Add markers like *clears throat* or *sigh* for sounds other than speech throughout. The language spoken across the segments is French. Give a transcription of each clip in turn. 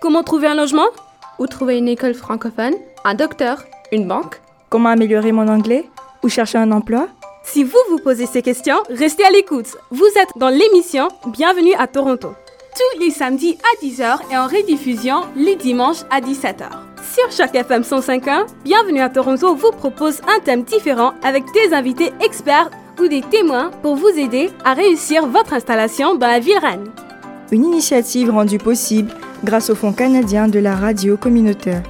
Comment trouver un logement? Où trouver une école francophone Un docteur Une banque Comment améliorer mon anglais? Ou chercher un emploi? Si vous vous posez ces questions, restez à l'écoute. Vous êtes dans l'émission Bienvenue à Toronto. Tous les samedis à 10h et en rediffusion les dimanches à 17h. Sur chaque FM 105.1, Bienvenue à Toronto vous propose un thème différent avec des invités experts ou des témoins pour vous aider à réussir votre installation dans la ville reine. Une initiative rendue possible grâce au Fonds canadien de la radio communautaire.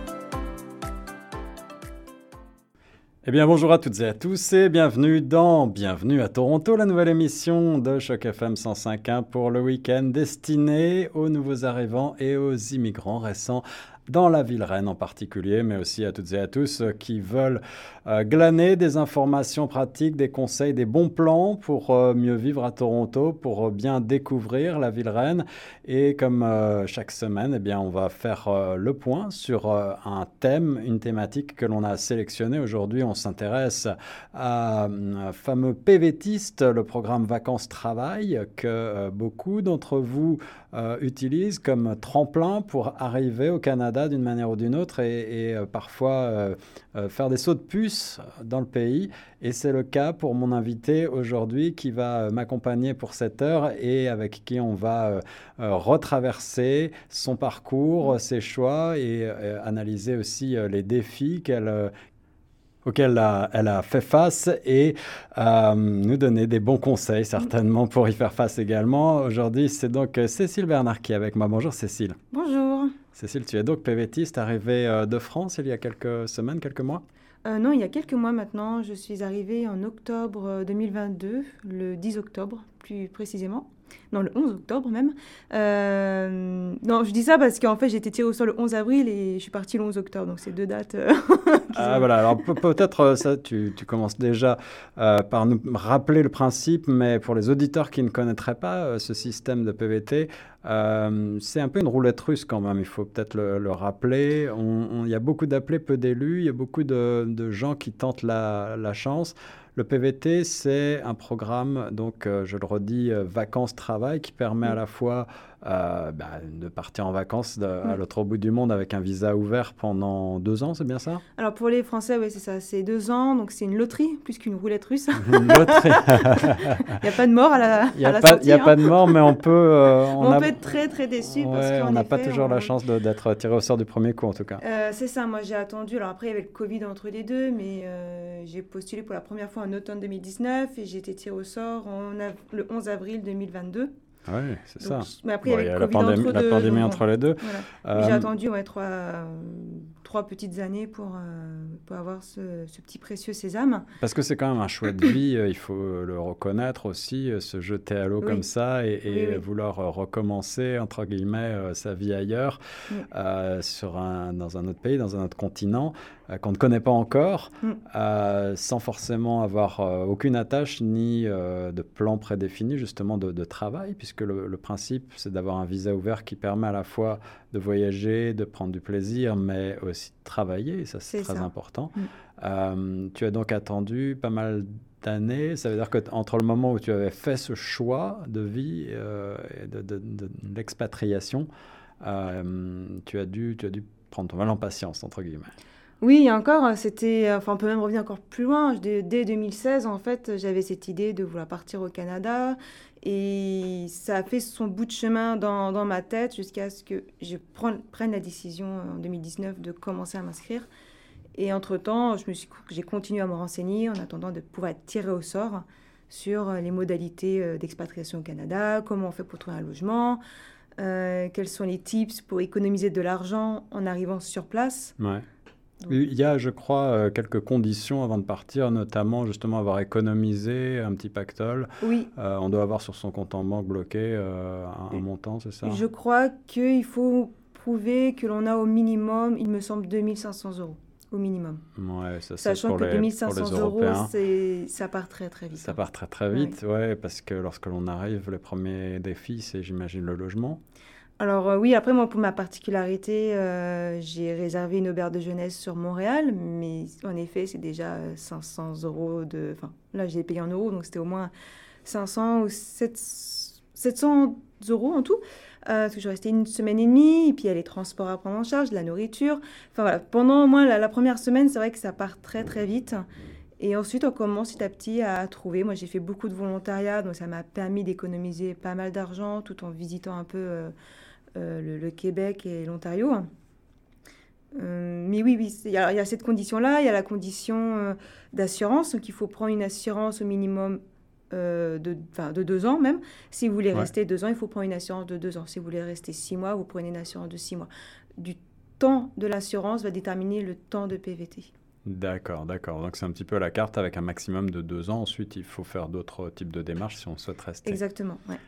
Eh bien, bonjour à toutes et à tous et bienvenue dans Bienvenue à Toronto, la nouvelle émission de Choc FM 105.1 pour le week-end destiné aux nouveaux arrivants et aux immigrants récents dans la ville reine en particulier, mais aussi à toutes et à tous qui veulent euh, glaner des informations pratiques, des conseils, des bons plans pour euh, mieux vivre à Toronto, pour euh, bien découvrir la ville reine. Et comme chaque semaine, eh bien, on va faire le point sur un thème, une thématique que l'on a sélectionnée. Aujourd'hui, on s'intéresse à un fameux PVTiste, le programme Vacances-Travail, que beaucoup d'entre vous utilisent comme tremplin pour arriver au Canada d'une manière ou d'une autre et, et parfois faire des sauts de puce dans le pays. Et c'est le cas pour mon invité aujourd'hui qui va euh, m'accompagner pour cette heure et avec qui on va euh, euh, retraverser son parcours, ses choix et analyser aussi les défis qu'elle auxquels elle a, fait face et nous donner des bons conseils certainement pour y faire face également. Aujourd'hui, c'est donc Cécile Bernard qui est avec moi. Bonjour Cécile. Bonjour. Cécile, tu es donc PVTiste arrivée de France il y a quelques semaines, quelques mois? Euh, non, il y a quelques mois maintenant, je suis arrivée en octobre 2022, le 10 octobre plus précisément non, le 11 octobre même. Euh, non, je dis ça parce qu'en fait, j'ai été tirée au sol le 11 avril et je suis partie le 11 octobre. Donc, c'est deux dates. Euh, *laughs* ah, voilà. Alors, peut-être euh, ça, tu, tu, commences déjà par nous rappeler le principe, mais pour les auditeurs qui ne connaîtraient pas ce système de PVT, c'est un peu une roulette russe quand même. Il faut peut-être le, rappeler. Il y a beaucoup d'appelés, peu d'élus. Il y a beaucoup de, de gens qui tentent la, la chance. Le PVT, c'est un programme, donc euh, je le redis, euh, vacances-travail, qui permet à la fois euh, bah, de partir en vacances à l'autre bout du monde avec un visa ouvert pendant deux ans, c'est bien ça? Alors pour les Français, oui, c'est ça, c'est deux ans, donc c'est une loterie plus qu'une roulette russe. *laughs* Une loterie *laughs* Il n'y a pas de mort à la, Il n'y a, pas, a pas de mort, mais on peut... Euh, *laughs* on, peut être très très déçu parce qu'on n'a pas toujours la chance d'être tiré au sort du premier coup en tout cas. Euh, c'est ça, moi j'ai attendu, alors après il y avait le Covid entre les deux, mais j'ai postulé pour la première fois en automne 2019 et j'ai été tiré au sort le 11 avril 2022. Oui, c'est ça. Mais après, il y a la pandémie, entre, les deux. J'ai euh, attendu ouais, trois, trois petites années pour, euh, pour avoir ce, ce, petit précieux sésame. Parce que c'est quand même un choix de vie, euh, il faut le reconnaître aussi, se jeter à l'eau comme ça et, vouloir recommencer, entre guillemets, sa vie ailleurs, sur un, dans un autre pays, dans un autre continent. Euh, qu'on ne connaît pas encore, mm. euh, sans forcément avoir euh, aucune attache ni de plan prédéfini justement de, travail, puisque le, principe c'est d'avoir un visa ouvert qui permet à la fois de voyager, de prendre du plaisir, mais aussi de travailler, et ça c'est très important. Mm. tu as donc attendu pas mal d'années, ça veut dire que entre le moment où tu avais fait ce choix de vie et de, de l'expatriation, tu, as dû, tu as dû prendre ton mal en patience, entre guillemets. Oui, il encore, euh, c'était, euh, enfin, on peut même revenir encore plus loin. Dès, 2016, en fait, j'avais cette idée de vouloir partir au Canada. Et ça a fait son bout de chemin dans, dans ma tête jusqu'à ce que je prenne, la décision en 2019 de commencer à m'inscrire. Et entre-temps, j'ai continué à me renseigner en attendant de pouvoir être tirée au sort sur euh, les modalités d'expatriation au Canada, comment on fait pour trouver un logement, quels sont les tips pour économiser de l'argent en arrivant sur place. Ouais. Il y a, je crois, euh, quelques conditions avant de partir, notamment justement avoir économisé un petit pactole. Oui. Euh, on doit avoir sur son compte en banque bloqué euh, un, montant, c'est ça? Je crois qu'il faut prouver que l'on a au minimum, il me semble, 2500 euros au minimum. Ouais, ça, Sachant que 2500 euros, ça part très très vite. Ça part très très vite, ouais, parce que lorsque l'on arrive, le premier défi, c'est j'imagine le logement. Alors euh, oui, après moi pour ma particularité, euh, j'ai réservé une auberge de jeunesse sur Montréal, mais en effet c'est déjà 500 euh, euros de... Enfin là j'ai payé en euros, donc c'était au moins 500 ou 700 euros en tout. parce que je restais une semaine et demie, et puis il y a les transports à prendre en charge, la nourriture. Enfin voilà, pendant au moins la, première semaine, c'est vrai que ça part très très vite. Et ensuite, on commence petit à petit à trouver. Moi, j'ai fait beaucoup de volontariat, donc ça m'a permis d'économiser pas mal d'argent tout en visitant un peu euh, euh, le, Québec et l'Ontario. Euh, mais oui, oui, il y, a cette condition-là. Il y a la condition d'assurance. Donc, il faut prendre une assurance au minimum de, de deux ans même. Si vous voulez rester deux ans, il faut prendre une assurance de deux ans. Si vous voulez rester six mois, vous prenez une assurance de six mois. Du temps de l'assurance va déterminer le temps de PVT. D'accord, d'accord. Donc c'est un petit peu la carte avec un maximum de deux ans. Ensuite, il faut faire d'autres types de démarches si on souhaite rester. Exactement, ouais.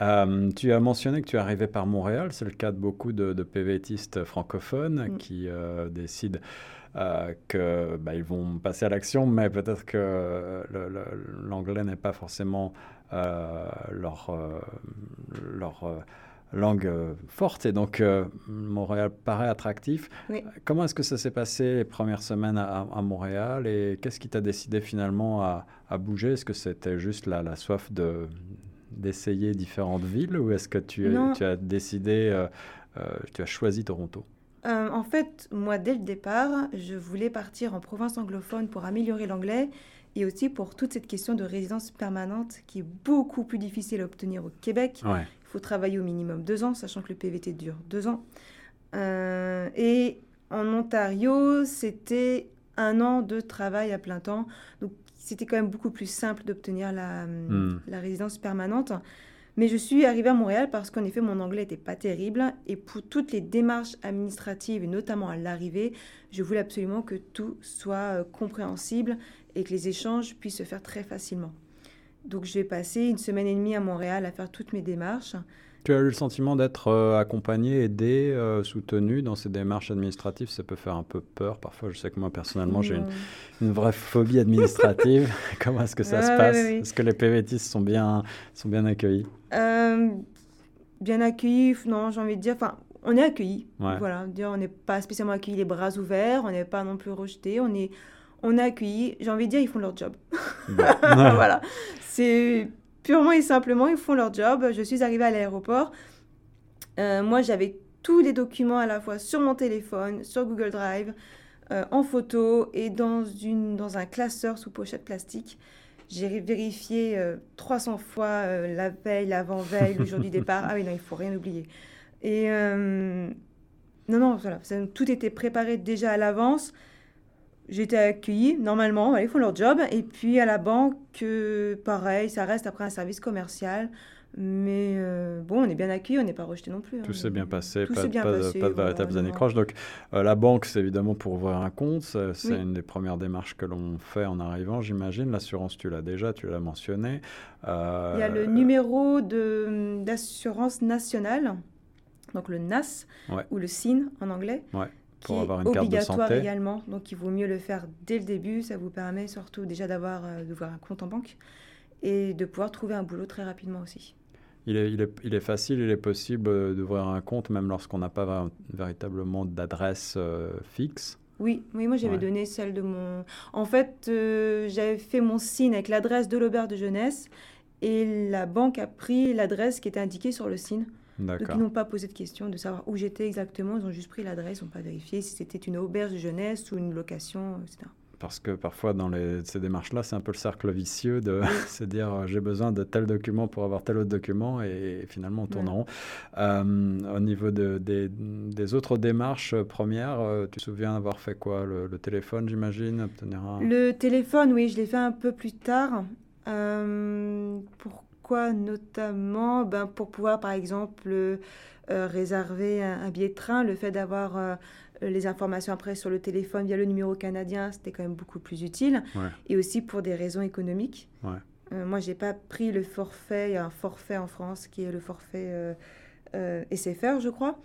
Euh, tu as mentionné que tu es arrivé par Montréal. C'est le cas de beaucoup de, de PVTistes francophones mm. qui euh, décident euh, qu'ils bah, vont passer à l'action, mais peut-être que l'anglais n'est pas forcément leur, leur langue forte et donc Montréal paraît attractif. Comment est-ce que ça s'est passé les premières semaines à, Montréal? Et qu'est-ce qui t'a décidé finalement à, bouger? Est-ce que c'était juste la, la soif de d'essayer différentes villes ou est-ce que tu, tu, as décidé, euh, tu as choisi Toronto? En fait, moi, dès le départ, je voulais partir en province anglophone pour améliorer l'anglais et aussi pour toute cette question de résidence permanente qui est beaucoup plus difficile à obtenir au Québec. Ouais. Il faut travailler au minimum deux ans, sachant que le PVT dure deux ans. Euh, et en Ontario, c'était un an de travail à plein temps. Donc, c'était quand même beaucoup plus simple d'obtenir la, hmm. la, résidence permanente. Mais je suis arrivée à Montréal parce qu'en effet, mon anglais n'était pas terrible. Et pour toutes les démarches administratives, et notamment à l'arrivée, je voulais absolument que tout soit euh, compréhensible et que les échanges puissent se faire très facilement. Donc j'ai passé une semaine et demie à Montréal à faire toutes mes démarches. Tu as eu le sentiment d'être euh, accompagné, aidé, euh, soutenu dans ces démarches administratives? Ça peut faire un peu peur. Parfois, je sais que moi, personnellement, j'ai une, vraie phobie administrative. *laughs* *laughs* Comment est-ce que ça se passe? Est-ce que les PVTistes sont bien, sont bien accueillis? Euh, Bien accueillis, non, j'ai envie de dire. Enfin, on est accueillis. Voilà, on n'est pas spécialement accueillis les bras ouverts, on n'est pas non plus rejetés. On est on a accueilli, j'ai envie de dire, ils font leur job. *laughs* voilà. C'est purement et simplement, ils font leur job. Je suis arrivée à l'aéroport. Euh, moi, j'avais tous les documents à la fois sur mon téléphone, sur Google Drive, euh, en photo et dans, une, dans un classeur sous pochette plastique. J'ai vérifié 300 euh, fois la veille, l'avant-veille, le jour du *laughs* départ. Ah oui, non, il faut rien oublier. Et non, non, voilà, tout était préparé déjà à l'avance. J'étais accueillie normalement, ils font leur job. Et puis à la banque, euh, pareil, ça reste après un service commercial. Mais euh, bon, on est bien accueillis, on n'est pas rejeté non plus. Tout hein. s'est bien passé, pas, bien pas, passé, pas, de véritables voilà, Donc euh, la banque, c'est évidemment pour ouvrir un compte. C'est une des premières démarches que l'on fait en arrivant, j'imagine. L'assurance, tu l'as déjà, tu l'as mentionné. Il y a le numéro d'assurance nationale, donc le NAS, ou le SIN en anglais. Ouais qui est obligatoire également. Donc, il vaut mieux le faire dès le début. Ça vous permet surtout déjà d'avoir euh, d'ouvrir un compte en banque et de pouvoir trouver un boulot très rapidement aussi. Il est, il est, il est facile, il est possible euh, d'ouvrir un compte même lorsqu'on n'a pas véritablement d'adresse euh, fixe. Oui, oui, moi j'avais donné celle de mon. En fait, j'avais fait mon signe avec l'adresse de l'auberge de jeunesse et la banque a pris l'adresse qui était indiquée sur le signe. Donc ils n'ont pas posé de question de savoir où j'étais exactement, ils ont juste pris l'adresse, ils n'ont pas vérifié si c'était une auberge de jeunesse ou une location, etc. Parce que parfois, dans les, ces démarches-là, c'est un peu le cercle vicieux de *laughs* se dire euh, j'ai besoin de tel document pour avoir tel autre document et, finalement on tourne en rond. Euh, au niveau de, des, des, autres démarches premières, euh, tu te souviens avoir fait quoi? Le, téléphone, j'imagine obtenir Le téléphone, oui, je l'ai fait un peu plus tard. Pour notamment ben, Pour pouvoir, par exemple, euh, réserver un, billet de train, le fait d'avoir euh, les informations après sur le téléphone via le numéro canadien, c'était quand même beaucoup plus utile. Et aussi pour des raisons économiques. Euh, moi, j'ai pas pris le forfait, il y a un forfait en France qui est le forfait SFR, je crois.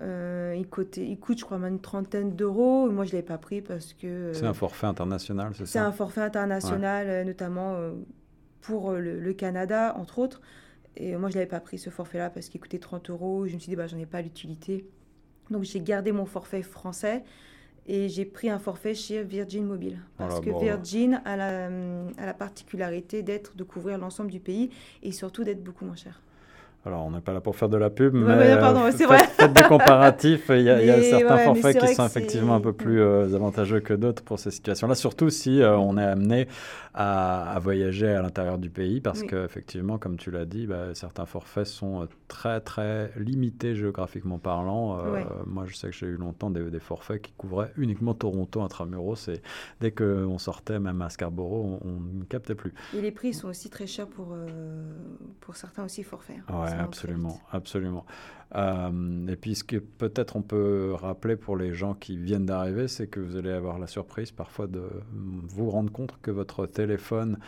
il, coûte, il coûte, je crois, une trentaine d'euros. Moi, je ne l'ai pas pris parce que... c'est un forfait international, c'est ça? C'est un forfait international, notamment pour euh, le, Canada, entre autres. Et moi, je n'avais pas pris ce forfait-là parce qu'il coûtait 30 euros. Je me suis dit, bah, j'en ai pas l'utilité. Donc, j'ai gardé mon forfait français et j'ai pris un forfait chez Virgin Mobile. Parce que Virgin a la, a la particularité d'être, de couvrir l'ensemble du pays et surtout d'être beaucoup moins cher. Alors, on n'est pas là pour faire de la pub, mais pardon, c'est vrai. faites, des comparatifs. Il y a, certains forfaits qui sont effectivement un peu plus *laughs* avantageux que d'autres pour ces situations-là, surtout si on est amené à, voyager à l'intérieur du pays, parce qu'effectivement, comme tu l'as dit, bah, certains forfaits sont très, très limités géographiquement parlant. Moi, je sais que j'ai eu longtemps des, des, forfaits qui couvraient uniquement Toronto intramuros, et dès qu'on sortait, même à Scarborough, on, ne captait plus. Et les prix sont aussi très chers pour, pour certains aussi forfaits. Hein absolument, absolument. Euh, et puis, ce que peut-être on peut rappeler pour les gens qui viennent d'arriver, c'est que vous allez avoir la surprise parfois de vous rendre compte que votre téléphone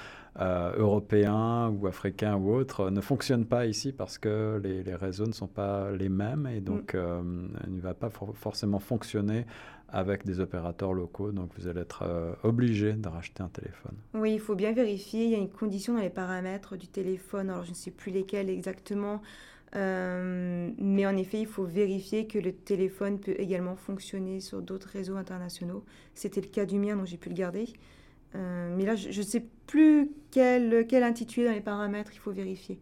euh, européen ou africain ou autre ne fonctionne pas ici parce que les, les réseaux ne sont pas les mêmes et donc mm. euh, il ne va pas forcément fonctionner avec des opérateurs locaux. Donc vous allez être obligé de racheter un téléphone. Oui, il faut bien vérifier. Il y a une condition dans les paramètres du téléphone. Alors je ne sais plus lesquels exactement. Euh, mais en effet, il faut vérifier que le téléphone peut également fonctionner sur d'autres réseaux internationaux. C'était le cas du mien, donc j'ai pu le garder. Euh, mais là, je ne sais plus quel, quel intitulé dans les paramètres il faut vérifier.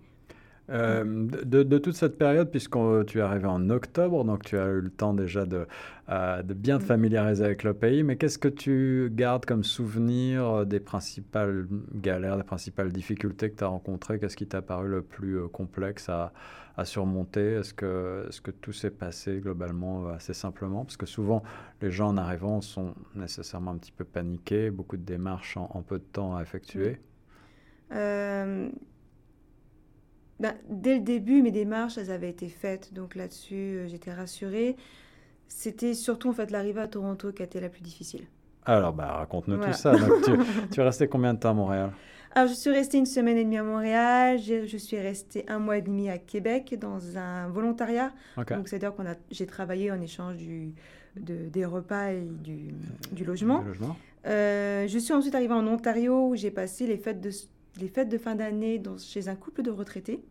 Euh, de, toute cette période, puisque tu es arrivé en octobre, donc tu as eu le temps déjà de, de bien te mm. familiariser avec le pays, mais qu'est-ce que tu gardes comme souvenir des principales galères, des principales difficultés que tu as rencontrées? Qu'est-ce qui t'a paru le plus complexe à, à surmonter? Est-ce que, est -ce que tout s'est passé globalement euh, assez simplement? Parce que souvent, les gens en arrivant sont nécessairement un petit peu paniqués, beaucoup de démarches en, peu de temps à effectuer. Euh, ben, dès le début, mes démarches, elles avaient été faites, donc là-dessus, euh, j'étais rassurée. C'était surtout en fait l'arrivée à Toronto qui a été la plus difficile. Alors, bah, raconte-nous tout ça. tu, *laughs* tu es resté combien de temps à Montréal? Alors, je suis restée une semaine et demie à Montréal. Je suis restée un mois et demi à Québec dans un volontariat. Donc, c'est-à-dire que j'ai travaillé en échange du, des repas et du, du logement. Euh, je suis ensuite arrivée en Ontario où j'ai passé les fêtes de, les fêtes de fin d'année chez un couple de retraités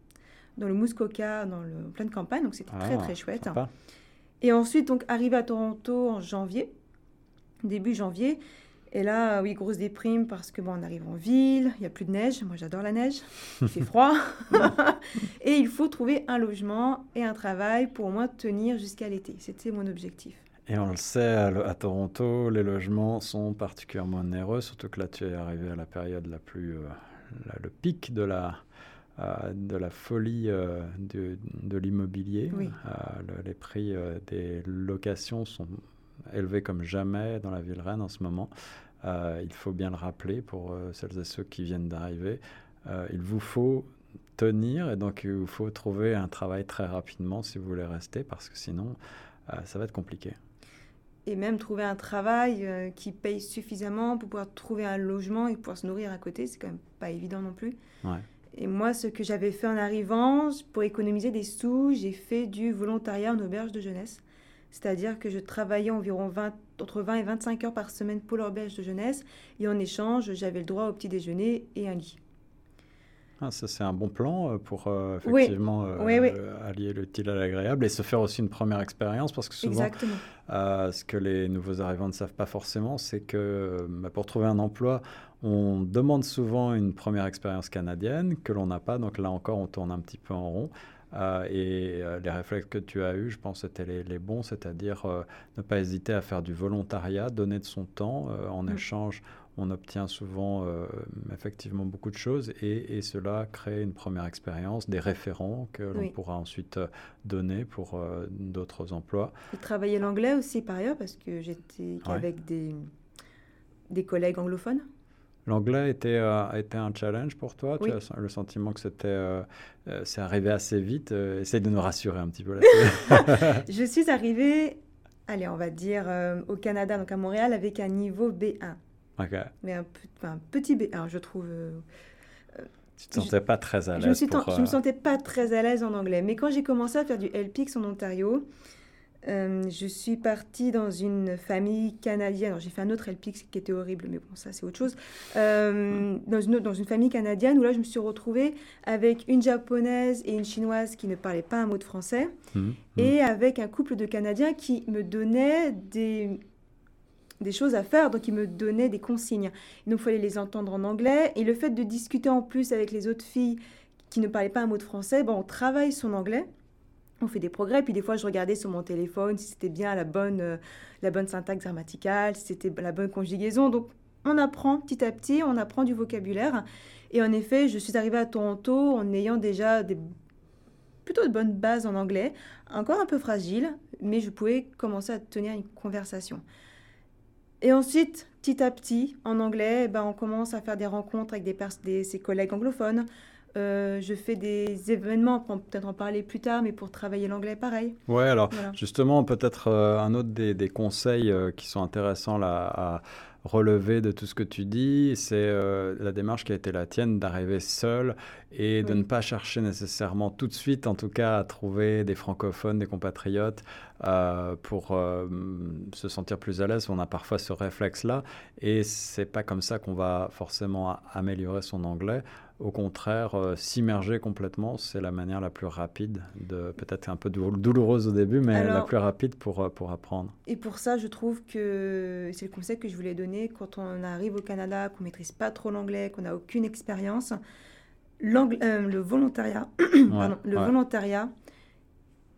dans le Muskoka, dans le en pleine campagne. Donc, c'était très, ah, très chouette. Et ensuite, donc, arrivée à Toronto en janvier, début janvier. Et là, oui, grosse déprime parce que bon, on arrive en ville, il n'y a plus de neige. Moi, j'adore la neige. Il fait *laughs* froid. *laughs* et il faut trouver un logement et un travail pour au moins tenir jusqu'à l'été. C'était mon objectif. Et on le sait, à, Toronto, les logements sont particulièrement onéreux, surtout que là, tu es arrivé à la période la plus. Euh, le pic de la, de la folie euh, de, de l'immobilier. Oui. les prix des locations sont élevé comme jamais dans la ville reine en ce moment. Euh, il faut bien le rappeler pour euh, celles et ceux qui viennent d'arriver. Euh, il vous faut tenir et donc il vous faut trouver un travail très rapidement si vous voulez rester parce que sinon ça va être compliqué. Et même trouver un travail qui paye suffisamment pour pouvoir trouver un logement et pouvoir se nourrir à côté, c'est quand même pas évident non plus. Et moi, ce que j'avais fait en arrivant, pour économiser des sous, j'ai fait du volontariat en auberge de jeunesse. C'est-à-dire que je travaillais environ 20, entre 20 et 25 heures par semaine pour l'auberge de jeunesse. Et en échange, j'avais le droit au petit déjeuner et un lit. Ah, ça, c'est un bon plan euh, pour euh, effectivement euh, allier l'utile à l'agréable et se faire aussi une première expérience parce que souvent, ce que les nouveaux arrivants ne savent pas forcément, c'est que bah, pour trouver un emploi, on demande souvent une première expérience canadienne que l'on n'a pas. Donc là encore, on tourne un petit peu en rond. Euh, et euh, les réflexes que tu as eus, je pense, étaient les, bons, c'est-à-dire euh, ne pas hésiter à faire du volontariat, donner de son temps. en mm. échange, on obtient souvent effectivement beaucoup de choses et, cela crée une première expérience, des référents que l'on pourra ensuite donner pour d'autres emplois. Et travailler l'anglais aussi par ailleurs, parce que j'étais avec des, des collègues anglophones. L'anglais était, euh, a été un challenge pour toi? Tu as le sentiment que c'était, euh, euh, c'est arrivé assez vite? Essaye de nous rassurer un petit peu là *laughs* Je suis arrivée, allez, on va dire, au Canada, donc à Montréal, avec un niveau B1. Ok. Mais un, petit B1, je trouve. tu te sentais pas très à l'aise Je ne me sentais pas très à l'aise en anglais. Mais quand j'ai commencé à faire du LPX en Ontario, euh, je suis partie dans une famille canadienne. J'ai fait un autre LPX qui était horrible, mais bon, ça c'est autre chose. Euh, dans, une, dans une famille canadienne où là je me suis retrouvée avec une japonaise et une chinoise qui ne parlaient pas un mot de français mmh, mmh. et avec un couple de Canadiens qui me donnaient des, des choses à faire, donc ils me donnaient des consignes. Donc il fallait les entendre en anglais et le fait de discuter en plus avec les autres filles qui ne parlait pas un mot de français, bon, on travaille son anglais, on fait des progrès. Puis des fois, je regardais sur mon téléphone si c'était bien la bonne, euh, la bonne syntaxe grammaticale, si c'était la bonne conjugaison. Donc, on apprend petit à petit, on apprend du vocabulaire. Et en effet, je suis arrivée à Toronto en ayant déjà des plutôt de bonnes bases en anglais, encore un peu fragile, mais je pouvais commencer à tenir une conversation. Et ensuite, petit à petit, en anglais, ben, on commence à faire des rencontres avec des, des ses collègues anglophones. Euh, je fais des événements, on peut peut-être en parler plus tard, mais pour travailler l'anglais, pareil. Ouais, alors justement, peut-être euh, un autre des, conseils euh, qui sont intéressants là, à relever de tout ce que tu dis, c'est la démarche qui a été la tienne d'arriver seul et de ne pas chercher nécessairement tout de suite, en tout cas, à trouver des francophones, des compatriotes pour se sentir plus à l'aise. On a parfois ce réflexe-là et c'est pas comme ça qu'on va forcément améliorer son anglais. Au contraire, euh, s'immerger complètement, c'est la manière la plus rapide, de peut-être un peu douloureuse au début, mais la plus rapide pour, euh, pour apprendre. Et pour ça, je trouve que c'est le conseil que je voulais donner quand on arrive au Canada, qu'on maîtrise pas trop l'anglais, qu'on n'a aucune expérience. Euh, le volontariat, *clears throat* le volontariat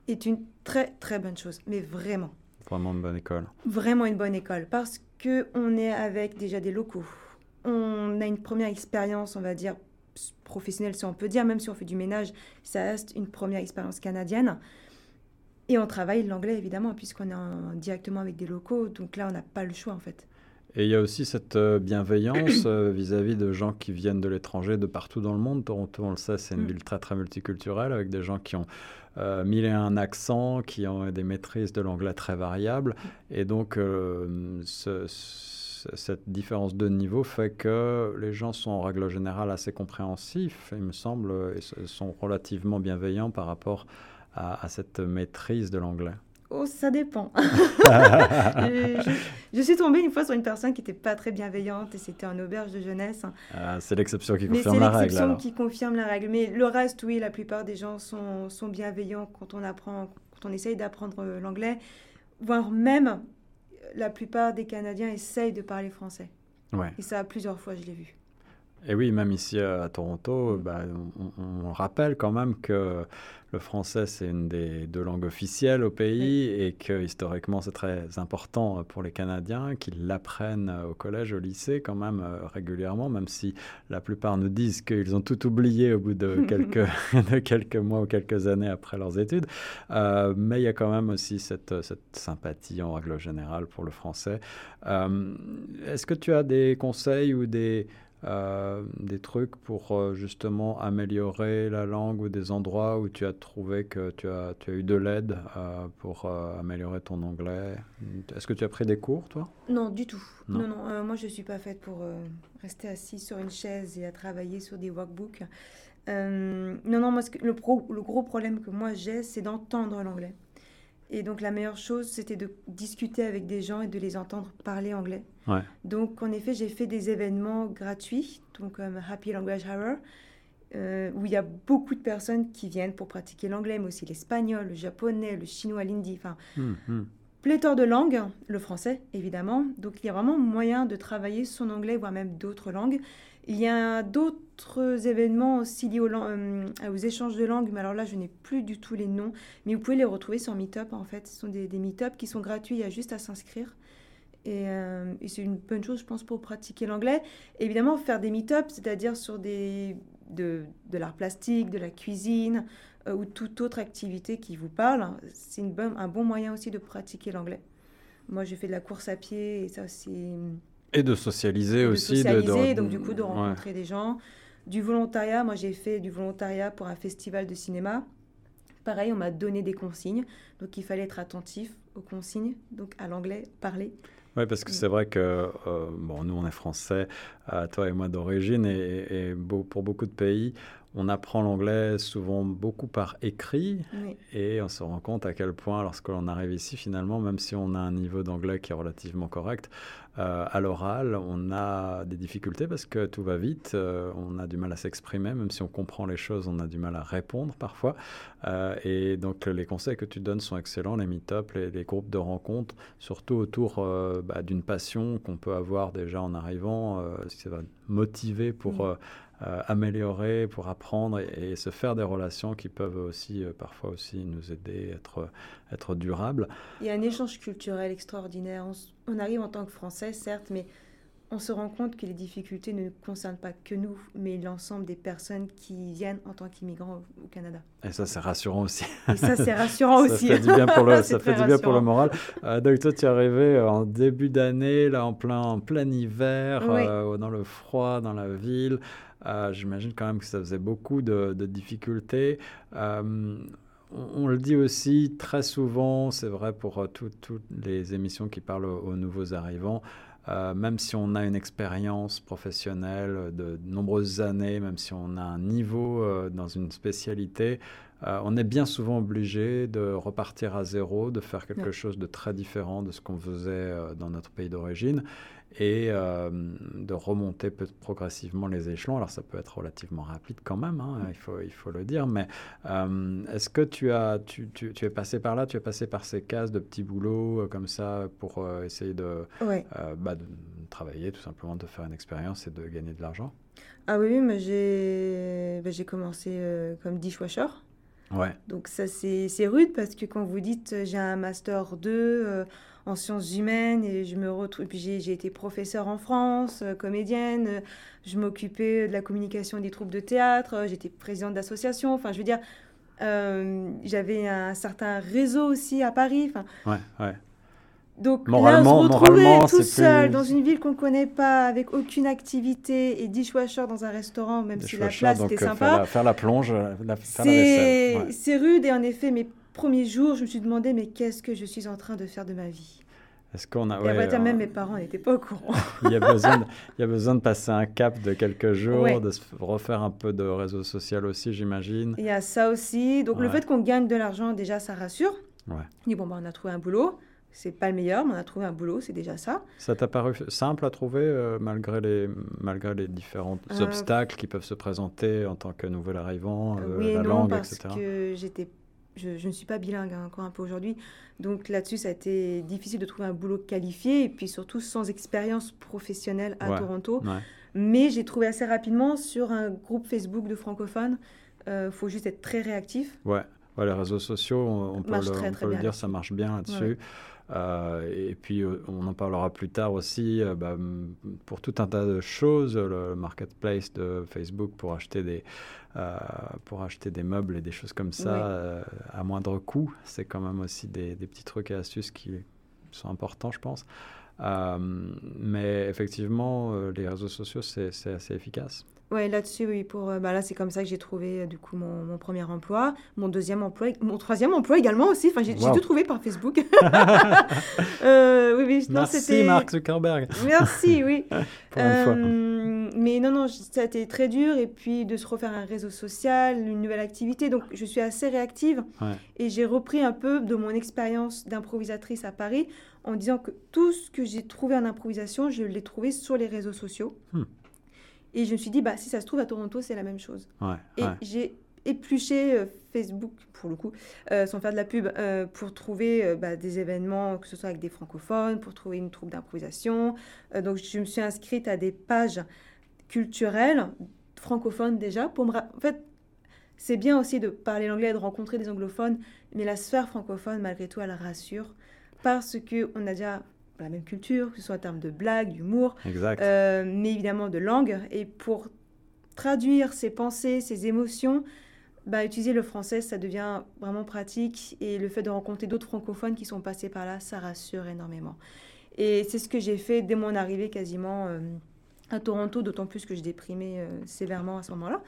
est une très très bonne chose, mais vraiment. Vraiment une bonne école. Vraiment une bonne école, parce que on est avec déjà des locaux. On a une première expérience, on va dire, professionnel, si on peut dire, même si on fait du ménage, ça reste une première expérience canadienne. Et on travaille l'anglais, évidemment, puisqu'on est directement avec des locaux. Donc là, on n'a pas le choix, en fait. Et il y a aussi cette euh, bienveillance euh, vis-à-vis de gens qui viennent de l'étranger, de partout dans le monde. Toronto, on le sait, c'est une mm. ville très, très multiculturelle, avec des gens qui ont euh, mille et un accents, qui ont des maîtrises de l'anglais très variables. Mm. Et donc, ce cette différence de niveau fait que les gens sont en règle générale assez compréhensifs, il me semble, et sont relativement bienveillants par rapport à, cette maîtrise de l'anglais. Oh, ça dépend. *laughs* je, suis tombée une fois sur une personne qui n'était pas très bienveillante et c'était en auberge de jeunesse. Ah, c'est l'exception qui confirme la règle. C'est l'exception qui confirme la règle. Mais le reste, oui, la plupart des gens sont, sont bienveillants quand on apprend, quand on essaye d'apprendre l'anglais, voire même la plupart des Canadiens essayent de parler français. Ouais. Et ça, plusieurs fois, je l'ai vu. Et oui, même ici à Toronto, bah, on, rappelle quand même que le français, c'est une des deux langues officielles au pays et que historiquement, c'est très important pour les Canadiens qu'ils l'apprennent au collège, au lycée quand même euh, régulièrement, même si la plupart nous disent qu'ils ont tout oublié au bout de *laughs* quelques, *laughs* de quelques mois ou quelques années après leurs études. Euh, mais il y a quand même aussi cette, cette, sympathie en règle générale pour le français. Euh, est-ce que tu as des conseils ou des euh, des trucs pour euh, justement améliorer la langue ou des endroits où tu as trouvé que tu as, tu as eu de l'aide euh, pour améliorer ton anglais Est-ce que tu as pris des cours, toi? Non, du tout. Non, non, moi je ne suis pas faite pour rester assise sur une chaise et à travailler sur des workbooks. non, non, moi, le, pro, le gros problème que moi j'ai, c'est d'entendre l'anglais. Et donc la meilleure chose, c'était de discuter avec des gens et de les entendre parler anglais. Donc en effet, j'ai fait des événements gratuits, donc comme Happy Language Hour, euh, où il y a beaucoup de personnes qui viennent pour pratiquer l'anglais, mais aussi l'espagnol, le japonais, le chinois, l'hindi, enfin hum, hum. Pléthore de langues, le français évidemment. Donc il y a vraiment moyen de travailler son anglais, voire même d'autres langues. Il y a d'autres événements aussi liés euh, aux, échanges de langues, mais alors là, je n'ai plus du tout les noms, mais vous pouvez les retrouver sur Meetup en fait. Ce sont des, Meetup qui sont gratuits, il y a juste à s'inscrire. Et, euh, c'est une bonne chose, je pense, pour pratiquer l'anglais. Évidemment, faire des meet-up, c'est-à-dire sur des, de, de l'art plastique, de la cuisine euh, ou toute autre activité qui vous parle, c'est un bon moyen aussi de pratiquer l'anglais. Moi, j'ai fait de la course à pied et ça, c'est et de socialiser aussi. De socialiser, donc du coup de rencontrer des gens. Du volontariat, moi j'ai fait du volontariat pour un festival de cinéma. Pareil, on m'a donné des consignes, donc il fallait être attentif aux consignes, donc à l'anglais, parler. Oui, parce que c'est vrai que euh, bon, nous, on est français, euh, toi et moi d'origine, et, et, pour beaucoup de pays, on apprend l'anglais souvent beaucoup par écrit et on se rend compte à quel point lorsque l'on arrive ici finalement, même si on a un niveau d'anglais qui est relativement correct, euh, à l'oral on a des difficultés parce que tout va vite, euh, on a du mal à s'exprimer, même si on comprend les choses, on a du mal à répondre parfois. Euh, et donc les conseils que tu donnes sont excellents, les meet-up, les, groupes de rencontres, surtout autour bah, d'une passion qu'on peut avoir déjà en arrivant, ce qui va motiver pour améliorer, pour apprendre et, se faire des relations qui peuvent aussi parfois aussi nous aider à être, être durables. Il y a un échange culturel extraordinaire. on arrive en tant que Français, certes, mais on se rend compte que les difficultés ne concernent pas que nous, mais l'ensemble des personnes qui viennent en tant qu'immigrants au, Canada. Et ça, c'est rassurant aussi. Et ça, c'est rassurant *laughs* aussi. ça fait du bien pour le, *laughs* ça fait du bien pour le moral. Euh, donc, toi, tu es arrivé euh, en début d'année, là, en plein, en plein hiver, euh, dans le froid, dans la ville. J'imagine quand même que ça faisait beaucoup de, difficultés. On, le dit aussi très souvent, c'est vrai pour toutes les émissions qui parlent aux nouveaux arrivants, euh, même si on a une expérience professionnelle de nombreuses années, même si on a un niveau euh, dans une spécialité, euh, on est bien souvent obligé de repartir à zéro, de faire quelque chose de très différent de ce qu'on faisait dans notre pays d'origine et euh, de remonter progressivement les échelons. Alors ça peut être relativement rapide quand même, hein, il, faut, il faut le dire, mais euh, est-ce que tu, as, tu, tu, tu, es passé par là, tu es passé par ces cases de petits boulots euh, comme ça pour essayer de, bah, de, travailler tout simplement, de faire une expérience et de gagner de l'argent? Ah oui, mais j'ai bah, commencé comme dishwasher. Ouais. Donc ça c'est rude parce que quand vous dites j'ai un master 2 en sciences humaines et je me retrouve. J'ai été professeure en France, euh, comédienne. Euh, je m'occupais de la communication des troupes de théâtre. Euh, j'étais présidente d'association. Enfin, je veux dire, j'avais un certain réseau aussi à Paris. Enfin, ouais, ouais. Donc moralement, là, se retrouver tout seul dans une ville qu'on ne connaît pas, avec aucune activité et dishwasher dans un restaurant, même si la place était sympa. Faire la, faire la plonge, la, faire la vaisselle. C'est rude et en effet, mais premier jour, je me suis demandé, mais qu'est-ce que je suis en train de faire de ma vie? Est-ce qu'on a. Ouais, même mes parents n'étaient pas au courant. *laughs* il, y a besoin de, il y a besoin de passer un cap de quelques jours, de se refaire un peu de réseau social aussi, j'imagine. Il y a ça aussi. Donc le fait qu'on gagne de l'argent, déjà, ça rassure. Ouais. dit, bon, bah, on a trouvé un boulot. C'est pas le meilleur, mais on a trouvé un boulot, c'est déjà ça. Ça t'a paru simple à trouver euh, malgré, les, malgré les différents euh, obstacles qui peuvent se présenter en tant que nouvel arrivant, euh, oui la non, parce que j'étais je, ne suis pas bilingue hein, encore un peu aujourd'hui. Donc là-dessus, ça a été difficile de trouver un boulot qualifié et puis surtout sans expérience professionnelle à Toronto. Mais j'ai trouvé assez rapidement sur un groupe Facebook de francophones. Il euh, faut juste être très réactif. Ouais. les réseaux sociaux, on, peut, le, dire, ça marche bien là-dessus. Euh, et puis, euh, on en parlera plus tard aussi, euh, bah, pour tout un tas de choses, le marketplace de Facebook pour acheter des, pour acheter des meubles et des choses comme ça à moindre coût. C'est quand même aussi des, des, petits trucs et astuces qui sont importants, je pense. mais effectivement, les réseaux sociaux, c'est assez efficace. Ouais, là-dessus, oui. Pour, euh, bah là, c'est comme ça que j'ai trouvé euh, du coup mon, mon, premier emploi, mon deuxième emploi, mon troisième emploi également aussi. Enfin, j'ai tout trouvé par Facebook. *laughs* *laughs* euh, oui, oui. Non, Merci Mark Zuckerberg. Merci, oui. *laughs* euh, mais non, non, ça a été très dur. Et puis de se refaire un réseau social, une nouvelle activité. Donc, je suis assez réactive. Et j'ai repris un peu de mon expérience d'improvisatrice à Paris en disant que tout ce que j'ai trouvé en improvisation, je l'ai trouvé sur les réseaux sociaux. Hmm. Et je me suis dit, bah, si ça se trouve à Toronto, c'est la même chose. et j'ai épluché euh, Facebook, pour le coup, euh, sans faire de la pub, euh, pour trouver bah, des événements, que ce soit avec des francophones, pour trouver une troupe d'improvisation. donc, je me suis inscrite à des pages culturelles francophones déjà. Pour me en fait, c'est bien aussi de parler l'anglais, de rencontrer des anglophones, mais la sphère francophone, malgré tout, elle rassure parce qu'on a déjà la même culture, que ce soit en termes de blagues, d'humour, euh, mais évidemment de langue. Et pour traduire ses pensées, ses émotions, bah, utiliser le français, ça devient vraiment pratique. Et le fait de rencontrer d'autres francophones qui sont passés par là, ça rassure énormément. Et c'est ce que j'ai fait dès mon arrivée quasiment euh, à Toronto, d'autant plus que je déprimais euh, sévèrement à ce moment-là.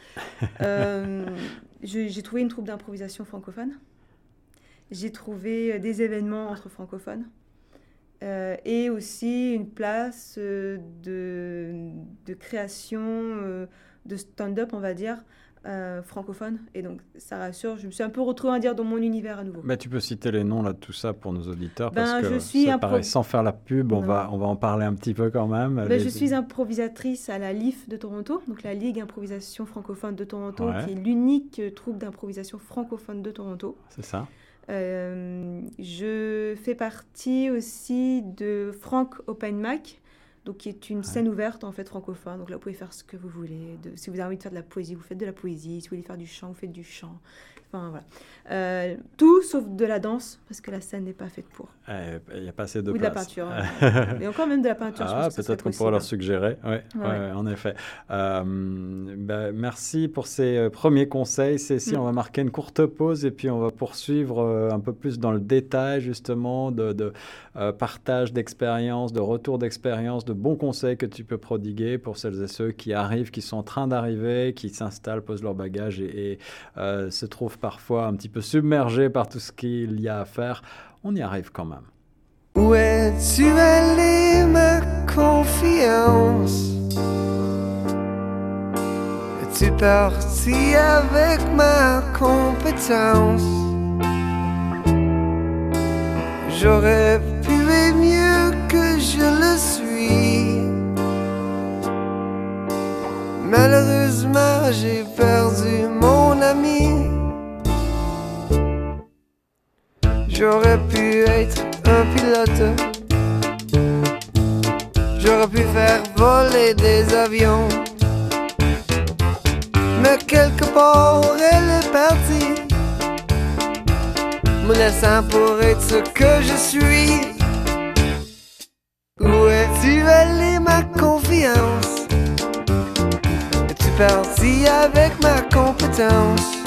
*laughs* j'ai trouvé une troupe d'improvisation francophone. J'ai trouvé des événements entre francophones. Euh, et aussi une place euh, de, de, création euh, de stand-up, on va dire, francophone. Et donc, ça rassure. Je me suis un peu retrouvée à dire dans mon univers à nouveau. Mais tu peux citer les noms là, de tout ça pour nos auditeurs ben, parce que je suis ça sans faire la pub, on va, on va en parler un petit peu quand même. Ben, je suis improvisatrice à la LIF de Toronto, donc la Ligue Improvisation Francophone de Toronto, qui est l'unique troupe d'improvisation francophone de Toronto. C'est ça. Euh, je fais partie aussi de Frank Open Mac. donc qui est une scène ouverte en fait francophone. Donc là, vous pouvez faire ce que vous voulez. De, si vous avez envie de faire de la poésie, vous faites de la poésie. Si vous voulez faire du chant, vous faites du chant. Enfin, voilà. Euh, tout sauf de la danse, parce que la scène n'est pas faite pour. Il eh, n'y a pas assez de Ou place. de la peinture. *laughs* Et encore même de la peinture. Ah, peut-être qu'on pourra leur suggérer. Oui, ouais. en effet. Euh, bah, merci pour ces euh, premiers conseils. Cécile, mm. on va marquer une courte pause et puis on va poursuivre un peu plus dans le détail, justement, de, de partage d'expérience, de retour d'expérience, de bons conseils que tu peux prodiguer pour celles et ceux qui arrivent, qui sont en train d'arriver, qui s'installent, posent leur bagage et, et se trouvent parfois un petit peu submergé par tout ce qu'il y a à faire, on y arrive quand même. Où es-tu allé, ma confiance Es-tu parti avec ma compétence? J'aurais pu être mieux que je le suis. Malheureusement, j'ai perdu mon ami. J'aurais pu être un pilote. J'aurais pu faire voler des avions. Mais quelque part, elle est partie. Me laissant pour être ce que je suis. Où es-tu allé, ma confiance? Es-tu parti avec ma compétence?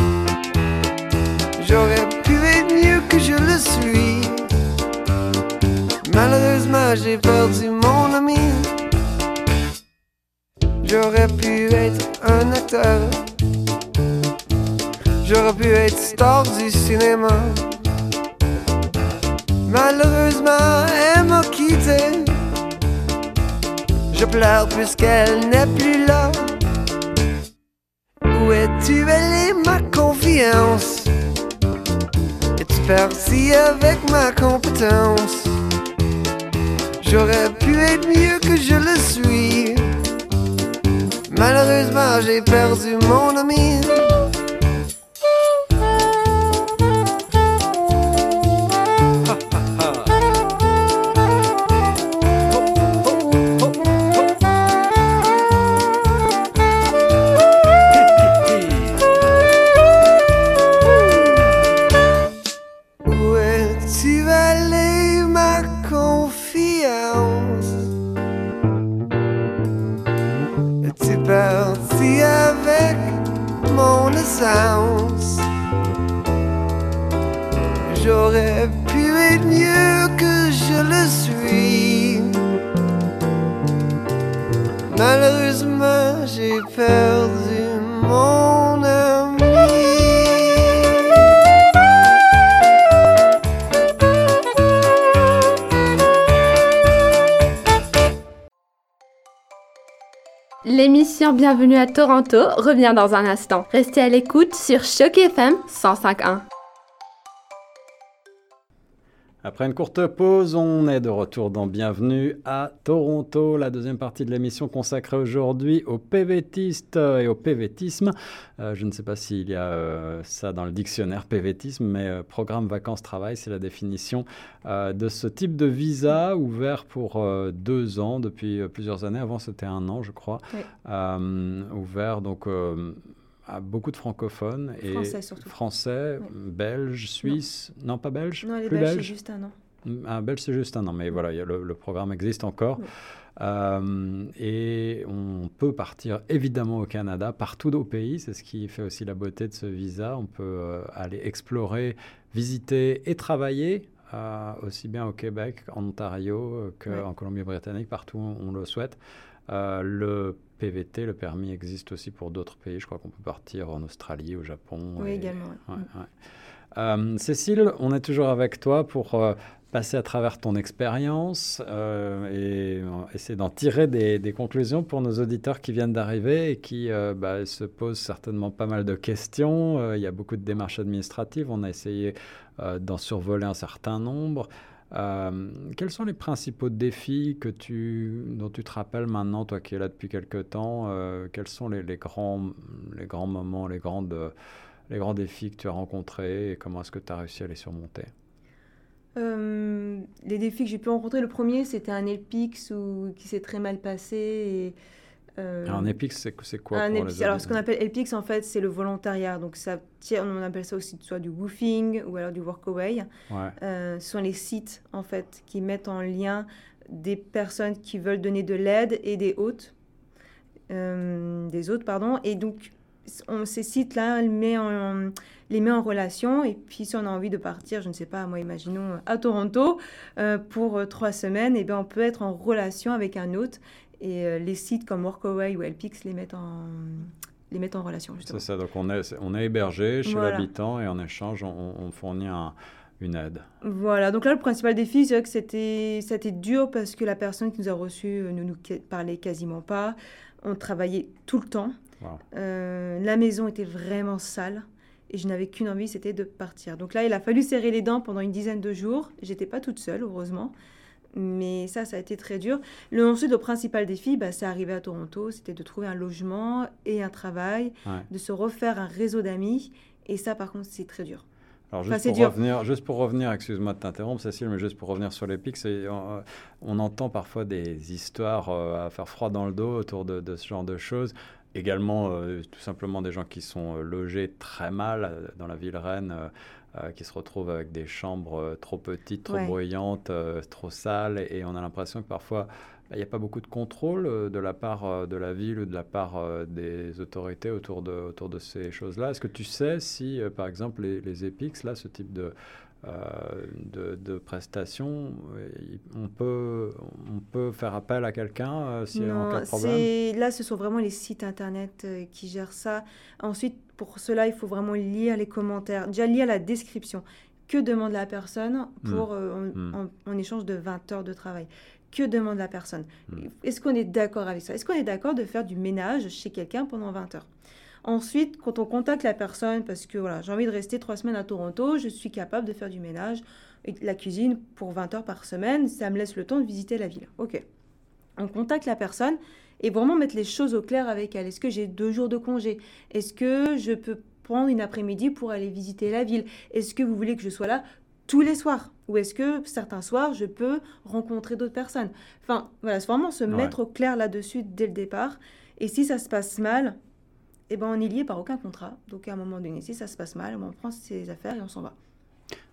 J'aurais pu être mieux je le suis. Malheureusement, j'ai perdu mon ami. J'aurais pu être un acteur. J'aurais pu être star du cinéma. Malheureusement, elle m'a quitté. Je pleure puisqu'elle n'est plus là. Où es-tu? Allé, ma confiance? Parti avec ma compétence. J'aurais pu être mieux que je le suis. Malheureusement, j'ai perdu mon ami. Malheureusement, j'ai perdu mon ami. L'émission Bienvenue à Toronto revient dans un instant. Restez à l'écoute sur Choc FM 105.1. Après une courte pause, on est de retour dans Bienvenue à Toronto, la deuxième partie de l'émission consacrée aujourd'hui aux PVTistes et au PVTisme. Euh, je ne sais pas s'il y a euh, ça dans le dictionnaire PVTisme, mais euh, programme vacances-travail, c'est la définition de ce type de visa ouvert pour deux ans depuis plusieurs années. Avant, c'était un an, je crois. ouvert donc à beaucoup de francophones. Et français surtout. Français, belges, suisses. Non. pas belges Non, les belges, c'est juste un an. Un belge, c'est juste un an, mais voilà, le, le, programme existe encore. Euh, et on peut partir évidemment au Canada, partout au pays. C'est ce qui fait aussi la beauté de ce visa. On peut euh, aller explorer, visiter et travailler. Euh, aussi bien au Québec, en Ontario qu'en Colombie-Britannique, partout où on le souhaite. Le PVT, le permis existe aussi pour d'autres pays. Je crois qu'on peut partir en Australie, au Japon. Oui, également. Euh, Cécile, on est toujours avec toi pour euh, passer à travers ton expérience euh, et essayer d'en tirer des, conclusions pour nos auditeurs qui viennent d'arriver et qui bah, se posent certainement pas mal de questions. il y a beaucoup de démarches administratives. On a essayé d'en survoler un certain nombre. Euh, quels sont les principaux défis que tu, dont tu te rappelles maintenant, toi qui es là depuis quelques temps euh, Quels sont les, grands, les grands moments, les, grandes, les grands défis que tu as rencontrés et comment est-ce que tu as réussi à les surmonter? Euh, les défis que j'ai pu rencontrer, le premier, c'était un EPIX ou, qui s'est très mal passé. Euh, un EPIX, c'est quoi un Alors, ce qu'on appelle EPIX, en fait, c'est le volontariat. Donc, ça, on appelle ça aussi soit du woofing ou alors du workaway. Ouais. Euh, ce sont les sites, en fait, qui mettent en lien des personnes qui veulent donner de l'aide et des hôtes. Euh, des hôtes, pardon. Et donc, on, ces sites-là, en les met en relation. Et puis, si on a envie de partir, je ne sais pas, moi, imaginons à Toronto euh, pour euh, trois semaines, et eh bien, on peut être en relation avec un hôte. Et euh, les sites comme Workaway ou Elpix les mettent en, les mettent en relation. C'est ça, donc on est, on est hébergé chez l'habitant et en échange, on, fournit une aide. Voilà, donc là, le principal défi, c'est que c'était, c'était dur parce que la personne qui nous a reçus ne nous parlait quasiment pas. On travaillait tout le temps. la maison était vraiment sale. Et je n'avais qu'une envie, c'était de partir. Donc là, il a fallu serrer les dents pendant une dizaine de jours. J'étais pas toute seule, heureusement. Mais ça, ça a été très dur. Le, ensuite, le principal défi, bah, c'est arrivé à Toronto, c'était de trouver un logement et un travail, de se refaire un réseau d'amis. Et ça, par contre, c'est très dur. Alors juste, pour revenir, juste pour revenir, excuse-moi de t'interrompre Cécile, mais juste pour revenir sur les pics, on, on, entend parfois des histoires euh, à faire froid dans le dos autour de, de ce genre de choses également euh, tout simplement des gens qui sont euh, logés très mal euh, dans la ville Rennes, qui se retrouvent avec des chambres trop petites, trop bruyantes, trop sales, et, on a l'impression que parfois bah, il n'y a pas beaucoup de contrôle de la part de la ville ou de la part des autorités autour de, autour de ces choses-là. Est-ce que tu sais si, par exemple, les, les EPIX, là, ce type de, euh, de, prestations, on peut, on peut faire appel à quelqu'un euh, si en cas de problème Là, ce sont vraiment les sites internet euh, qui gèrent ça. Ensuite, pour cela, il faut vraiment lire les commentaires, déjà lire la description. Que demande la personne pour, hmm. Hmm. En, échange de 20 heures de travail? Que demande la personne? Hmm. Est-ce qu'on est d'accord avec ça? Est-ce qu'on est d'accord de faire du ménage chez quelqu'un pendant 20 heures? Ensuite, quand on contacte la personne, parce que voilà, j'ai envie de rester trois semaines à Toronto, je suis capable de faire du ménage et de la cuisine pour 20 heures par semaine, ça me laisse le temps de visiter la ville. Ok. On contacte la personne et vraiment mettre les choses au clair avec elle. Est-ce que j'ai deux jours de congé? Est-ce que je peux prendre une après-midi pour aller visiter la ville? Est-ce que vous voulez que je sois là tous les soirs? Ou est-ce que certains soirs, je peux rencontrer d'autres personnes? Enfin, voilà, c'est vraiment se mettre au clair là-dessus dès le départ. Et si ça se passe mal, eh ben, on est lié par aucun contrat. Donc à un moment donné, si ça se passe mal, on prend ses affaires et on s'en va.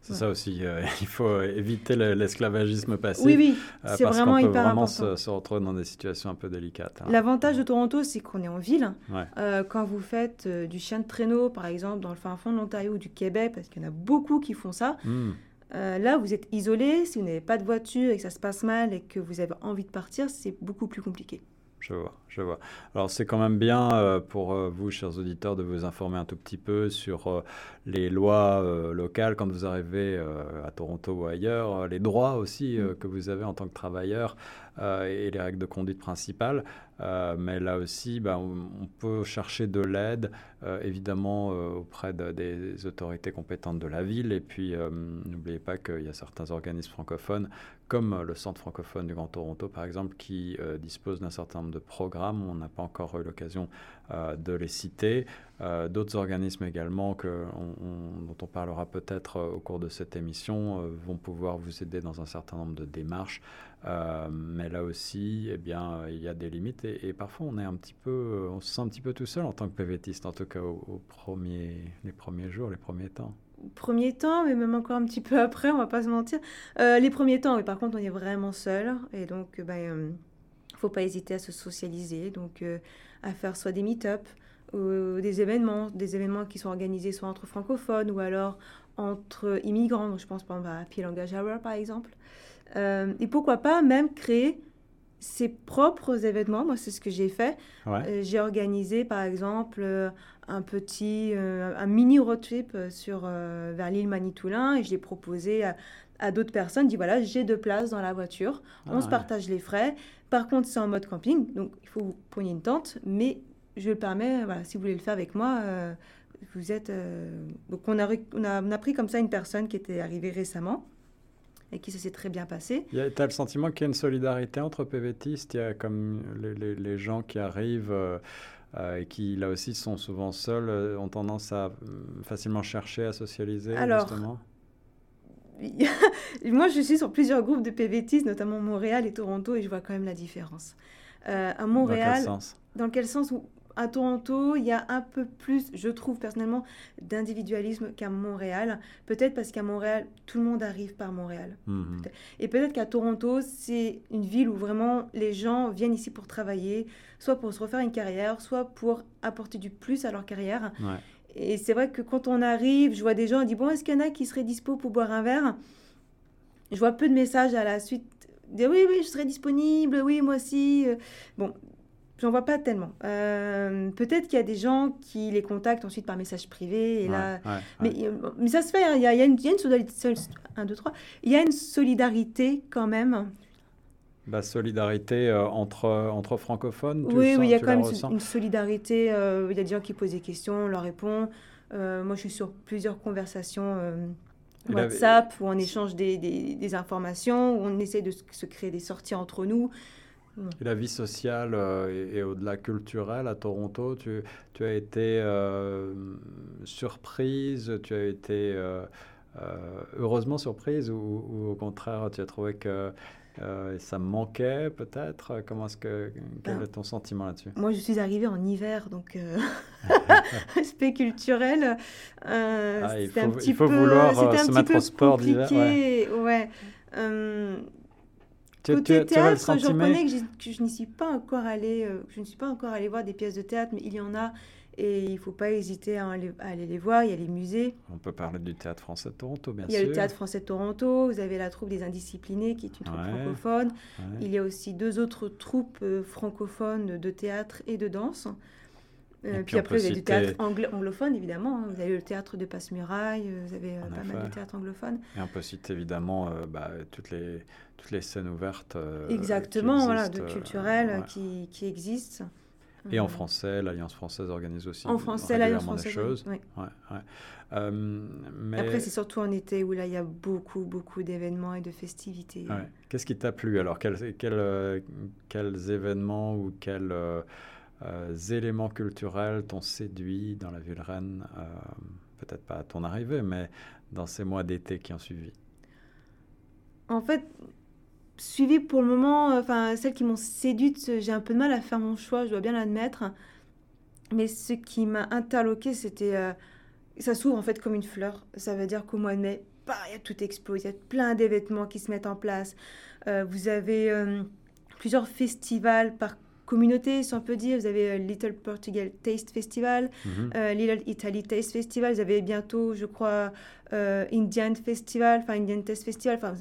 C'est ça aussi, euh, *laughs* il faut éviter l'esclavagisme passif. Oui, oui, euh, c'est vraiment hyper vraiment Se, se, retrouver dans des situations un peu délicates. Hein. L'avantage de Toronto, c'est qu'on est en ville. Euh, quand vous faites du chien de traîneau, par exemple, dans le fin fond de l'Ontario ou du Québec, parce qu'il y en a beaucoup qui font ça, hmm. là, vous êtes isolé. Si vous n'avez pas de voiture et que ça se passe mal et que vous avez envie de partir, c'est beaucoup plus compliqué. Je vois, je vois. Alors c'est quand même bien euh, pour euh, vous, chers auditeurs, de vous informer un tout petit peu sur euh, les lois locales quand vous arrivez à Toronto ou ailleurs, les droits aussi mm. que vous avez en tant que travailleur et les règles de conduite principales. mais là aussi, ben, on, peut chercher de l'aide, évidemment, auprès des autorités compétentes de la ville. Et puis, n'oubliez pas qu'il y a certains organismes francophones comme le Centre francophone du Grand Toronto, par exemple, qui euh, dispose d'un certain nombre de programmes. On n'a pas encore eu l'occasion euh, de les citer. Euh, d'autres organismes également dont on parlera peut-être au cours de cette émission vont pouvoir vous aider dans un certain nombre de démarches. mais là aussi, eh bien, il y a des limites et, parfois on est un petit peu, on se sent un petit peu tout seul en tant que PVTiste, en tout cas au, premier, les premiers jours, les premiers temps premiers temps, mais même encore un petit peu après, on va pas se mentir. Euh, les premiers temps, oui, par contre, on est vraiment seul. Et donc, il ben, euh, faut pas hésiter à se socialiser, donc euh, à faire soit des meet-up, ou des événements, des événements qui sont organisés soit entre francophones ou alors entre immigrants. Donc, je pense par exemple à Happy Language Hour, par exemple. et pourquoi pas même créer ses propres événements. Moi, c'est ce que j'ai fait. j'ai organisé, par exemple, un petit, euh, un mini road trip euh, sur, euh, vers l'île Manitoulin et je l'ai proposé à, d'autres personnes. Dit voilà, j'ai deux places dans la voiture, on ah se partage les frais. Par contre, c'est en mode camping, donc il faut vous preniez une tente, mais je le permets, voilà, si vous voulez le faire avec moi, vous êtes. donc on a, on a, on, a, pris comme ça une personne qui était arrivée récemment et qui ça s'est très bien passé. Tu as le sentiment qu'il y a une solidarité entre PVTistes, il y a comme les, les, les gens qui arrivent. Euh, et qui là aussi sont souvent seuls, euh, ont tendance à euh, facilement chercher à socialiser Alors, justement *laughs* moi, je suis sur plusieurs groupes de PVTistes, notamment Montréal et Toronto, et je vois quand même la différence. Euh, à Montréal, Dans quel sens? dans quel sens où à Toronto, il y a un peu plus, je trouve personnellement, d'individualisme qu'à Montréal. Peut-être parce qu'à Montréal, tout le monde arrive par Montréal. Mhm. Et peut-être qu'à Toronto, c'est une ville où vraiment les gens viennent ici pour travailler, soit pour se refaire une carrière, soit pour apporter du plus à leur carrière. Ouais. Et c'est vrai que quand on arrive, je vois des gens, on dit Bon, est-ce qu'il y en a qui seraient dispo pour boire un verre? Je vois peu de messages à la suite. Oui, oui, je serai disponible, oui, moi aussi. Euh, Bon, j'en vois pas tellement. Euh, Peut-être qu'il y a des gens qui les contactent ensuite par message privé. Et là, Ouais, ouais, mais, ouais. euh, mais ça se fait, hein, il y, a, il y a une, solidarité. Un, deux, trois. Il y a une solidarité quand même. Bah, solidarité euh, entre, entre francophones, tu oui, oui, il y a quand la même ressens une solidarité. euh, il y a des gens qui posent des questions, on leur répond. Moi, je suis sur plusieurs conversations Il avait- WhatsApp où on échange des, des- des informations, où on essaie de se créer des sorties entre nous. Et la vie sociale euh, et, et au-delà culturelle à Toronto, tu, tu as été euh, surprise, tu as été euh, heureusement surprise ou, ou au contraire tu as trouvé que ça manquait peut-être? Comment est-ce que quel Ben, est ton sentiment là-dessus? Moi, je suis arrivée en hiver, donc *laughs* aspect culturel. Ah, il faut- un il petit faut peu, vouloir, se mettre au sport d'hiver, ouais. Tu, Côté tu- tu théâtre, je sentiment reconnais que, je n'y suis pas encore allée, euh, je ne suis pas encore allée voir des pièces de théâtre, mais il y en a et il ne faut pas hésiter à aller, à aller les voir. Il y a les musées, On peut parler du théâtre français de Toronto, bien il y a sûr. le théâtre français de Toronto, vous avez la troupe des Indisciplinés qui est une troupe Ouais. francophone. Ouais. Il y a aussi deux autres troupes euh, francophones de théâtre et de danse. Euh, Et puis, puis après, vous avez du citer- théâtre anglo- anglophone, évidemment. hein. Vous avez le théâtre de Passe-Muraille, euh, vous avez euh, En pas effet. mal de théâtre anglophone. Et on peut citer évidemment euh, bah, toutes, les, toutes les scènes ouvertes. euh, Exactement, qui voilà, de euh, culturel ouais. qui, qui existent. Et en Euh, français, l'Alliance française organise aussi En français, l'Alliance des française. choses. oui. Ouais, ouais. Euh, mais Après, c'est surtout en été où là, il y a beaucoup, beaucoup d'événements et de festivités. ouais. qu'est-ce qui t'a plu alors? Quels, quels, euh, quels événements ou quels euh, éléments culturels t'ont séduit dans la ville reine? Euh, Peut-être pas à ton arrivée, mais dans ces mois d'été qui ont suivi. En fait, suivi pour le moment, euh, enfin, celles qui m'ont séduite, j'ai un peu de mal à faire mon choix, je dois bien l'admettre. Mais ce qui m'a interloqué, c'était. euh, ça s'ouvre en fait comme une fleur. Ça veut dire qu'au mois de mai, bah, il y a tout explose, il y a plein d'événements qui se mettent en place. Euh, vous avez euh, plusieurs festivals par communauté, si on peut dire. Vous avez euh, Little Portugal Taste Festival, Mhm. euh, Little Italy Taste Festival. Vous avez bientôt, je crois, euh, Indian Festival, enfin Indian Taste Festival. Enfin,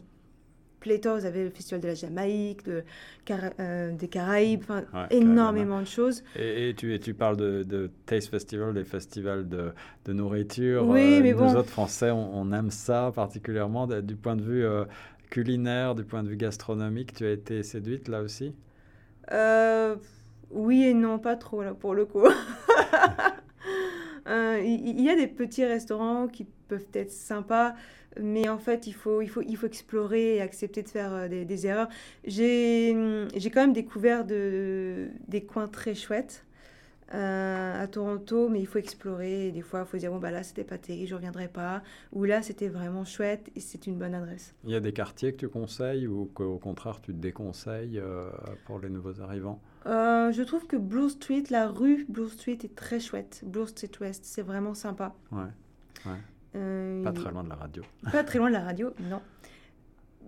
pléthore, vous avez le Festival de la Jamaïque, de, Cara- euh, des Caraïbes, Ouais, énormément de choses. Et, et tu, et tu parles de, de Taste Festival, des festivals de, de nourriture. Oui, mais nous bon. autres Français, on, on aime ça particulièrement du point de vue euh, culinaire, du point de vue gastronomique. Tu as été séduite là aussi? Euh, oui et non, pas trop là pour le coup. *laughs* Euh, Il il y, a des petits restaurants qui peuvent être sympas, mais en fait, il faut, il faut, il faut explorer et accepter de faire euh, des, des erreurs. J'ai hum, j'ai quand même découvert de, des coins très chouettes euh, à Toronto, mais il faut explorer. Et des fois, il faut dire bon, bah là, c'était pas terrible, je reviendrai pas. Ou là, c'était vraiment chouette et c'est une bonne adresse. Il y a des quartiers que tu conseilles ou qu'au contraire tu déconseilles euh, pour les nouveaux arrivants? Euh, je trouve que Blue Street, la rue Blue Street est très chouette. Blue Street West, c'est vraiment sympa. Ouais, Euh, pas très loin de la radio. *laughs* Pas très loin de la radio, non.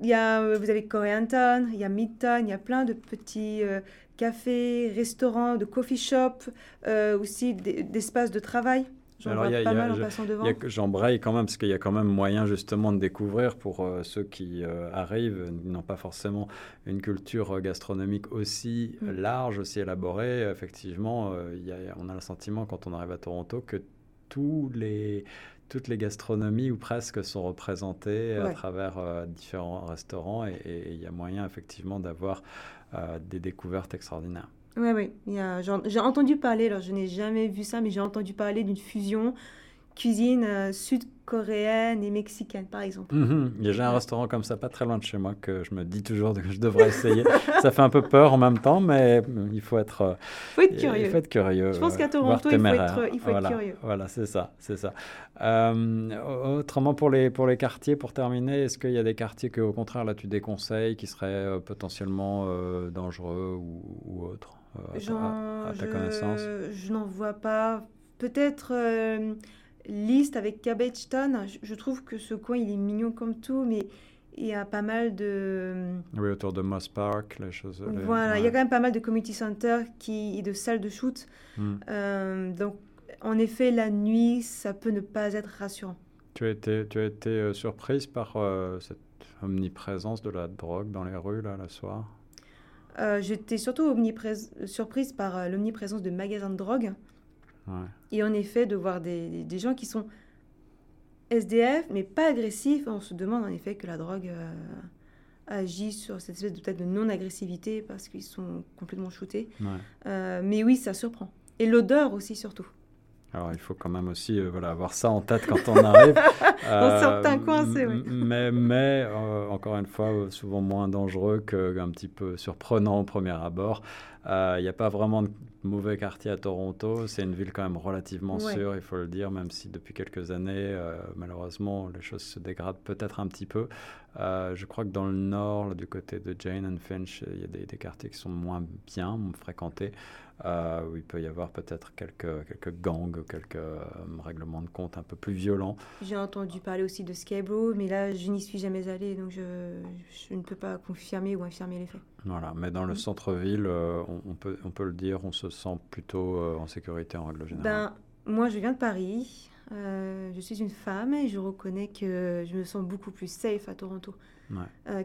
Il y a, euh, vous avez Koreantown, il y a Midtown, il y a plein de petits euh, cafés, restaurants, de coffee shops, euh, aussi d'espaces de travail. J'en Alors, vois il y a- pas il y a- mal en je- passant devant. J'embraye quand même, parce qu'il y a quand même moyen justement de découvrir pour euh, ceux qui euh, arrivent, n'ont pas forcément une culture gastronomique aussi Mm. large, aussi élaborée. Effectivement, euh, il y a- on a le sentiment quand on arrive à Toronto que tous les, toutes les gastronomies ou presque sont représentées à travers euh, différents restaurants et- il y a moyen effectivement d'avoir euh, des découvertes extraordinaires. Oui, oui. J'ai entendu parler, alors je n'ai jamais vu ça, mais j'ai entendu parler d'une fusion cuisine euh, sud-coréenne et mexicaine, par exemple. Mhm. Il y a déjà un restaurant comme ça, pas très loin de chez moi, que je me dis toujours que je devrais essayer. *laughs* ça fait un peu peur en même temps, mais il faut être, euh, faut être curieux. Il faut être curieux. Je pense qu'à Toronto, il faut être, il faut voilà. être curieux. Voilà, c'est ça, c'est ça. Euh, autrement, pour les, pour les quartiers, pour terminer, est-ce qu'il y a des quartiers que, au contraire, là, tu déconseilles, qui seraient potentiellement dangereux ou, ou autres à, ta connaissance? Je n'en vois pas. Peut-être liste avec Cabbagetown. Je, je trouve que ce coin, il est mignon comme tout, mais il y a pas mal de... Oui, autour de Moss Park, les choses... Voilà, il y a quand même pas mal de community centers qui, et de salles de shoot. Hmm. Euh, donc, en effet, la nuit, ça peut ne pas être rassurant. Tu as été, tu as été euh, surprise par euh, cette omniprésence de la drogue dans les rues, là, le soir? J'étais surtout surprise par l'omniprésence de magasins de drogue. Et en effet, de voir des, des, gens qui sont SDF, mais pas agressifs, on se demande en effet que la drogue euh, agit sur cette espèce de, de non-agressivité parce qu'ils sont complètement shootés. Euh, mais oui, ça surprend. Et l'odeur aussi, surtout. Alors, il faut quand même aussi euh, voilà, avoir ça en tête quand on arrive. *laughs* Dans certains coins, c'est oui. Mais, mais encore une fois, souvent moins dangereux qu'un petit peu surprenant au premier abord. Il n'y a pas vraiment de mauvais quartier à Toronto. C'est une ville quand même relativement sûre, il faut le dire, même si depuis quelques années, euh, malheureusement, les choses se dégradent peut-être un petit peu. Euh, je crois que dans le nord, du côté de Jane and Finch, il y a des, des quartiers qui sont moins bien fréquentés. Euh, où il peut y avoir peut-être quelques, quelques gangs, quelques euh, règlements de compte un peu plus violents. J'ai entendu parler aussi de Scarborough, mais là, je n'y suis jamais allée, donc je, je, ne peux pas confirmer ou infirmer les faits. Voilà, mais dans le mm. centre-ville, euh, on, peut, on peut le dire, on se sent plutôt en sécurité en règle générale. Ben, moi, je viens de Paris. je suis une femme et je reconnais que je me sens beaucoup plus safe à Toronto,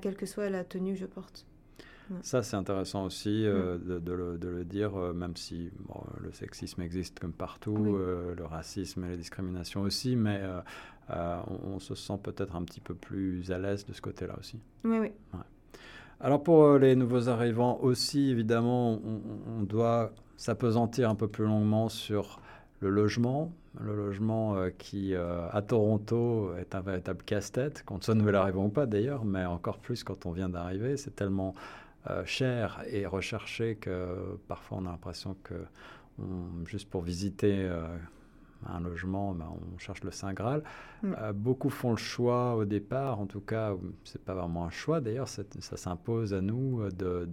quelle que soit la tenue que je porte. Ça, c'est intéressant aussi euh, de, le, dire, euh, même si le sexisme existe comme partout, euh, le racisme et la discrimination aussi, mais on, se sent peut-être un petit peu plus à l'aise de ce côté-là aussi. Oui, oui. Alors pour les nouveaux arrivants aussi, évidemment, on, on doit s'apesantir un peu plus longuement sur le logement, le logement qui, à Toronto, est un véritable casse-tête, qu'on soit nouvel arrivant ou pas d'ailleurs, mais encore plus quand on vient d'arriver. C'est tellement euh, cher et recherché que parfois on a l'impression que juste pour visiter euh, un logement, ben, on cherche le Saint Graal. Mm. Euh, beaucoup font le choix au départ, en tout cas, c'est pas vraiment un choix d'ailleurs, ça s'impose à nous de,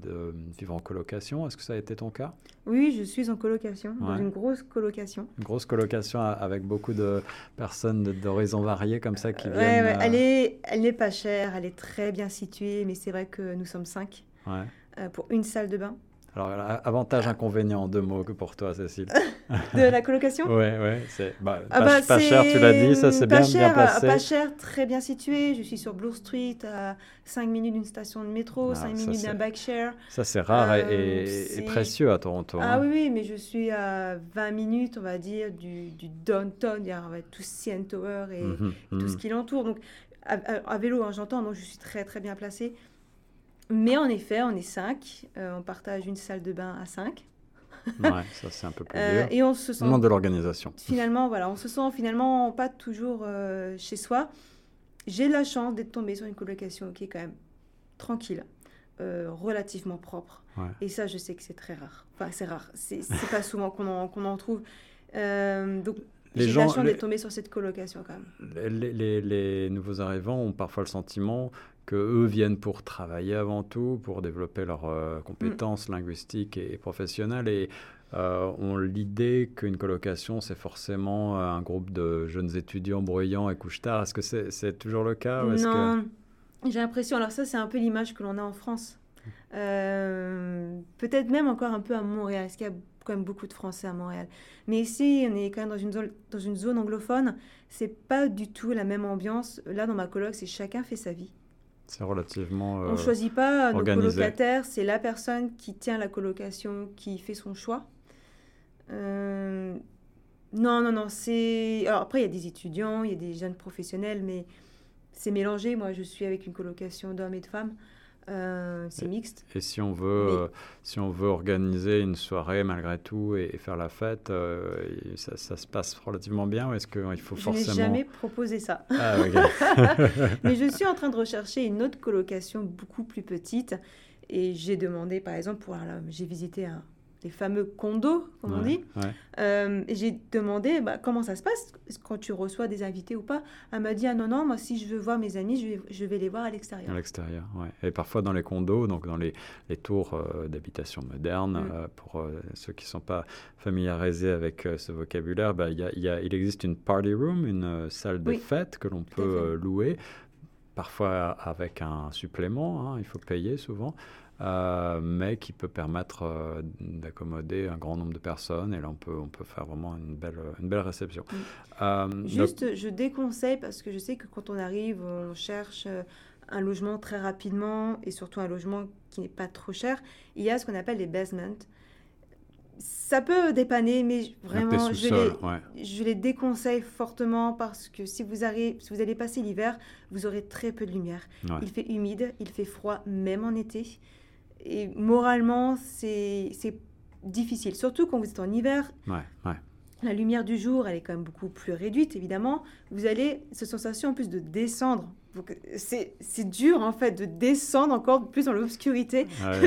vivre en colocation. Est-ce que ça a été ton cas? Oui, je suis en colocation, dans une grosse colocation. Une grosse colocation avec beaucoup de personnes d'horizons variés comme ça qui viennent. Ouais, elle est, elle n'est pas chère, elle est très bien située, mais c'est vrai que nous sommes cinq. Euh, pour une salle de bain. Alors, avantage, inconvénient en deux mots que pour toi, Cécile. *laughs* de la colocation *laughs* Oui, oui. C'est bah, ah pas, bah, cher, tu l'as dit, ça c'est bien, cher, bien passé. Pas cher, très bien situé. Je suis sur Blue Street, à 5 minutes d'une station de métro, 5 ah, minutes d'un bike share. Ça, c'est rare et, euh, précieux à Toronto. Ah hein. oui, oui, mais je suis à 20 minutes, on va dire, du, du downtown. Il y a tout CN Tower et, mhm, tout ce mhm. qui l'entoure. Donc, à, vélo, hein, j'entends, donc je suis très, très bien placée. Mais en effet, on est cinq. Euh, on partage une salle de bain à cinq. ouais, ça c'est un peu plus euh, dur. et on se sent. de l'organisation. Finalement, voilà, on se sent finalement pas toujours euh, chez soi. J'ai la chance d'être tombée sur une colocation qui est quand même tranquille, relativement propre. Et ça, je sais que c'est très rare. Enfin, c'est rare. C'est pas souvent qu'on en, en, trouve. donc, j'ai la chance d'être tombée sur cette colocation quand même. Les, les, les, nouveaux arrivants ont parfois le sentiment que eux viennent pour travailler avant tout, pour développer leurs euh, compétences mm. linguistiques et, professionnelles et euh, ont l'idée qu'une colocation, c'est forcément euh, un groupe de jeunes étudiants bruyants et couche-tard. Est-ce que c'est toujours le cas Non, j'ai l'impression, alors ça c'est un peu l'image que l'on a en France. Peut-être même encore un peu à Montréal, parce qu'il y a quand même beaucoup de Français à Montréal. Mais ici, on est quand même dans une zone, dans une zone anglophone, c'est pas du tout la même ambiance. Là, dans ma coloc, c'est chacun fait sa vie. C'est relativement. on ne choisit pas nos colocataires, c'est la personne qui tient la colocation qui fait son choix. Euh, non, non, non, c'est. Alors après, il y a des étudiants, il y a des jeunes professionnels, mais c'est mélangé. Moi, je suis avec une colocation d'hommes et de femmes. Euh, c'est mixte. Et si on veut, si on veut organiser une soirée malgré tout et, faire la fête, ça, ça, se passe relativement bien ou est-ce qu'il faut forcément... Je n'ai jamais proposé ça. Ah, *laughs* *laughs* Mais je suis en train de rechercher une autre colocation beaucoup plus petite et j'ai demandé, par exemple, pour j'ai visité un, les fameux condos, comme on dit. Euh, j'ai demandé bah, comment ça se passe? Quand tu reçois des invités ou pas? Elle m'a dit ah non non moi si je veux voir mes amis je vais, je vais les voir à l'extérieur. À l'extérieur, ouais. Et parfois dans les condos, donc dans les, les tours euh, d'habitation moderne, mm. euh, pour ceux qui ne sont pas familiarisés avec ce vocabulaire, bah, y y a, il existe une party room, une salle de fête que l'on peut louer parfois avec un supplément, hein, il faut payer souvent. Euh, mais qui peut permettre euh, d'accommoder un grand nombre de personnes. Et là, on peut, on peut faire vraiment une belle, une belle réception. Euh, Juste, je déconseille parce que je sais que quand on arrive, on cherche un logement très rapidement et surtout un logement qui n'est pas trop cher. Il y a ce qu'on appelle les basements. Ça peut dépanner, mais vraiment, je les, je les déconseille fortement parce que si vous, arrivez, si vous allez passer l'hiver, vous aurez très peu de lumière. Il fait humide, il fait froid, même en été et moralement, c'est difficile, surtout quand vous êtes en hiver. La lumière du jour, elle est quand même beaucoup plus réduite, évidemment. Vous avez cette sensation en plus de descendre c'est dur en fait de descendre encore plus dans l'obscurité.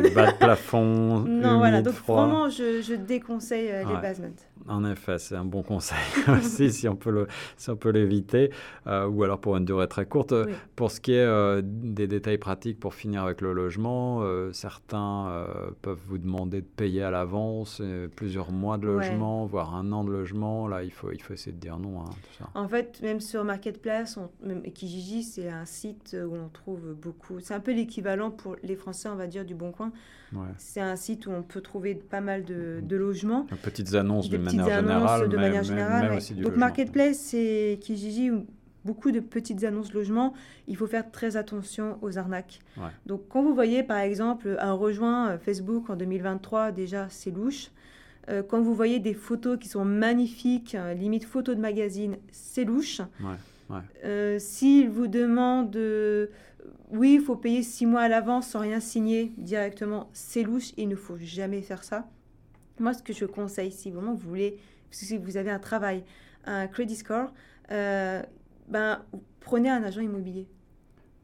bas de plafond. *laughs* non, voilà, donc vraiment je, déconseille euh, les basements. En effet, c'est un bon conseil *laughs* aussi si on peut le, si on peut l'éviter, euh, ou alors pour une durée très courte. Pour ce qui est euh, des détails pratiques pour finir avec le logement, certains peuvent vous demander de payer à l'avance plusieurs mois de logement, voire un an de logement. Là, il faut, il faut essayer de dire non. Hein, tout ça. En fait, même sur Marketplace, on, même Kijiji, c'est un site où on trouve beaucoup. C'est un peu l'équivalent pour les Français, on va dire, du Bon Coin. C'est un site où on peut trouver pas mal de, de logements. Petites annonces, de, manière générale, de manière générale. Donc Marketplace, c'est Kijiji beaucoup de petites annonces logements, il faut faire très attention aux arnaques. Donc quand vous voyez par exemple un rejoint euh, Facebook en 2023, déjà c'est louche. Euh, quand vous voyez des photos qui sont magnifiques, euh, limite photos de magazine, c'est louche. Ouais. Euh, s'il vous demande, oui, il faut payer six mois à l'avance sans rien signer directement, c'est louche, il ne faut jamais faire ça. Moi, ce que je conseille, si vraiment vous voulez, si vous avez un travail, un credit score, euh, ben, prenez un agent immobilier.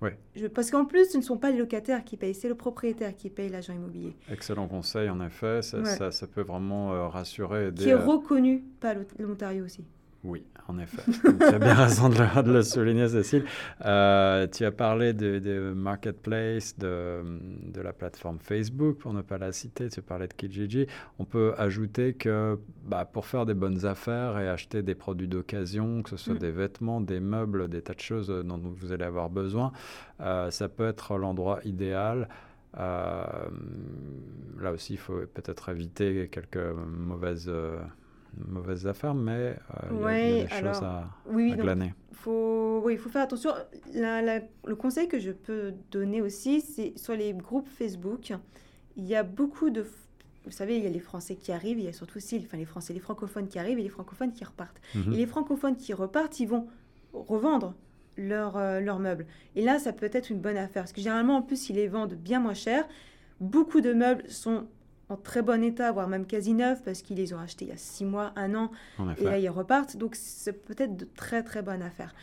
Ouais. parce qu'en plus, ce ne sont pas les locataires qui payent, c'est le propriétaire qui paye l'agent immobilier. Excellent conseil, en effet. Ça, ça, peut vraiment euh, rassurer. Qui est reconnu par l'Ontario aussi. Oui, en effet. tu as bien raison de le, souligner, Cécile. Euh, tu as parlé de, Marketplace, de, de, la plateforme Facebook, pour ne pas la citer. Tu parlais de Kijiji. On peut ajouter que bah, pour faire des bonnes affaires et acheter des produits d'occasion, que ce soit mm. des vêtements, des meubles, des tas de choses dont vous allez avoir besoin, euh, ça peut être l'endroit idéal. Euh, là aussi, il faut peut-être éviter quelques mauvaises mauvaises affaires, mais euh, il y, a des choses à, glaner. Faut, oui, il faut faire attention. le conseil que je peux donner aussi, c'est sur les groupes Facebook, il y a beaucoup de... Vous savez, il y a les Français qui arrivent, il y a surtout aussi enfin, les Français, les francophones qui arrivent et les francophones qui repartent. Mhm. Et les francophones qui repartent, ils vont revendre leurs euh, leurs meubles. Et là, ça peut être une bonne affaire, parce que généralement, en plus, ils les vendent bien moins cher. Beaucoup de meubles sont en très bon état, voire même quasi neufs, parce qu'ils les ont achetés il y a six mois, un an, et là ils repartent. Donc c'est peut-être de très très bonnes affaires.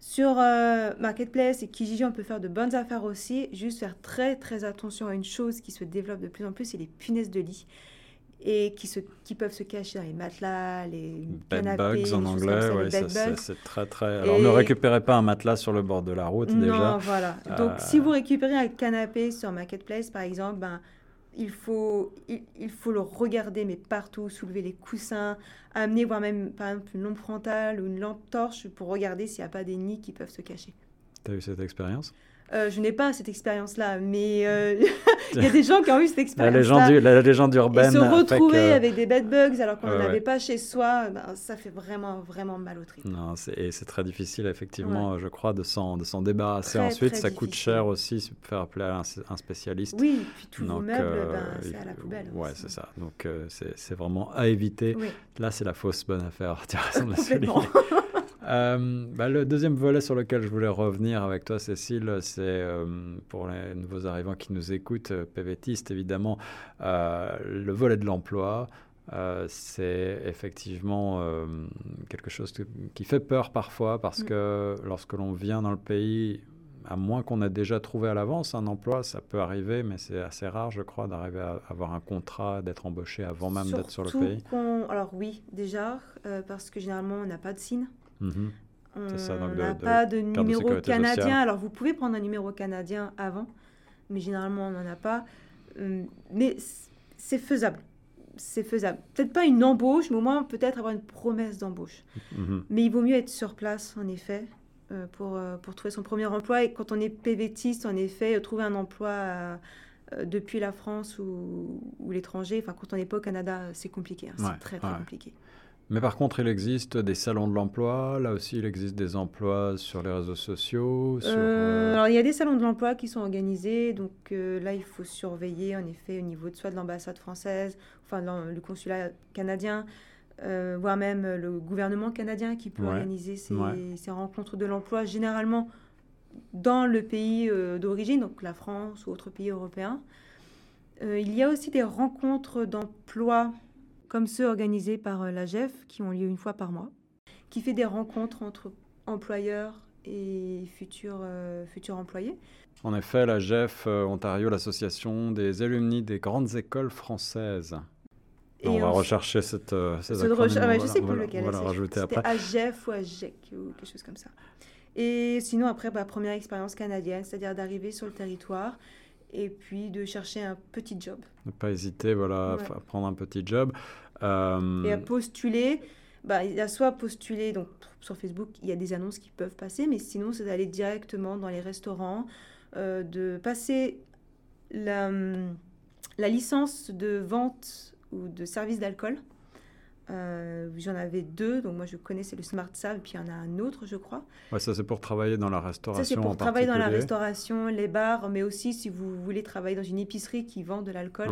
Sur euh, Marketplace et Kijiji, on peut faire de bonnes affaires aussi. Juste faire très très attention à une chose qui se développe de plus en plus, c'est les punaises de lit et qui, se, qui peuvent se cacher dans les matelas, les bed bugs en anglais, ouais, c'est très très. Alors ne récupérez pas un matelas sur le bord de la route déjà. Non, voilà. Donc si euh, vous récupérez un canapé sur Marketplace par exemple, ben il faut, il, faut le regarder, mais partout, soulever les coussins, amener, voire même par exemple une lampe frontale ou une lampe torche pour regarder s'il n'y a pas des nids qui peuvent se cacher. Tu as eu cette expérience? Euh, je n'ai pas cette expérience-là, mais euh, *laughs* il y a des gens qui ont eu cette expérience. La légende, la légende urbaine. se retrouver avec des bed bugs alors qu'on n'en avait pas chez soi, ben, ça fait vraiment, vraiment mal au trip. Non, et c'est très difficile, effectivement, je crois, de s'en débarrasser ensuite. ça coûte cher aussi, faire appeler à un, spécialiste. Oui, puis tous vos meubles, euh, ben, c'est à la poubelle. Ouais, c'est ça. Donc, c'est vraiment à éviter. Là, c'est la fausse bonne affaire. Tu as raison de Euh, bah, le deuxième volet sur lequel je voulais revenir avec toi, Cécile, c'est euh, pour les nouveaux arrivants qui nous écoutent, euh, PVTistes évidemment, le volet de l'emploi. c'est effectivement quelque chose qui fait peur parfois parce mm. que lorsque l'on vient dans le pays, à moins qu'on ait déjà trouvé à l'avance un emploi, ça peut arriver, mais c'est assez rare, je crois, d'arriver à avoir un contrat, d'être embauché avant même d'être sur le pays. Alors oui, déjà, parce que généralement, on n'a pas de signe. Mhm. On n'a pas de, numéro canadien. Alors, vous pouvez prendre un numéro canadien avant, mais généralement, on n'en a pas. Euh, mais c'est faisable. C'est faisable. Peut-être pas une embauche, mais au moins peut-être avoir une promesse d'embauche. Mhm. Mais il vaut mieux être sur place, en effet, euh, pour, euh, pour trouver son premier emploi. Et quand on est PVTiste, en effet, trouver un emploi depuis la France ou, ou l'étranger, enfin, quand on n'est pas au Canada, c'est compliqué. Hein. c'est très, très compliqué. Mais par contre, il existe des salons de l'emploi. Là aussi, il existe des emplois sur les réseaux sociaux. Euh, euh, alors, il y a des salons de l'emploi qui sont organisés. Donc euh, là, il faut surveiller, en effet, au niveau de soit de l'ambassade française, enfin le consulat canadien, voire même le gouvernement canadien qui peut organiser ces, ces, rencontres de l'emploi, généralement dans le pays d'origine, donc la France ou autre pays européen. il y a aussi des rencontres d'emploi comme ceux organisés par euh, la GEF, qui ont lieu une fois par mois, qui fait des rencontres entre employeurs et futurs, euh, futurs employés. En effet, la GEF euh, Ontario, l'association des alumni des grandes écoles françaises. Et on va rechercher cette, ces acronymes. Ah je sais plus lequel on va rajouter après. AGEF ou AGEC ou quelque chose comme ça. Et sinon, après, bah, première expérience canadienne, c'est-à-dire d'arriver sur le territoire et puis de chercher un petit job. Ne pas hésiter, voilà, à prendre un petit job. Euh, et à postuler. Bah, il y a soit postuler, donc sur Facebook, il y a des annonces qui peuvent passer, mais sinon, c'est d'aller directement dans les restaurants, euh, de passer la, la licence de vente ou de service d'alcool euh, J'en avais deux, donc moi je connais, c'est le Smart Sav, puis il y en a un autre, je crois. Ouais, ça c'est pour travailler dans la restauration. Ça c'est pour travailler dans la restauration, les bars, mais aussi si vous voulez travailler dans une épicerie qui vend de l'alcool,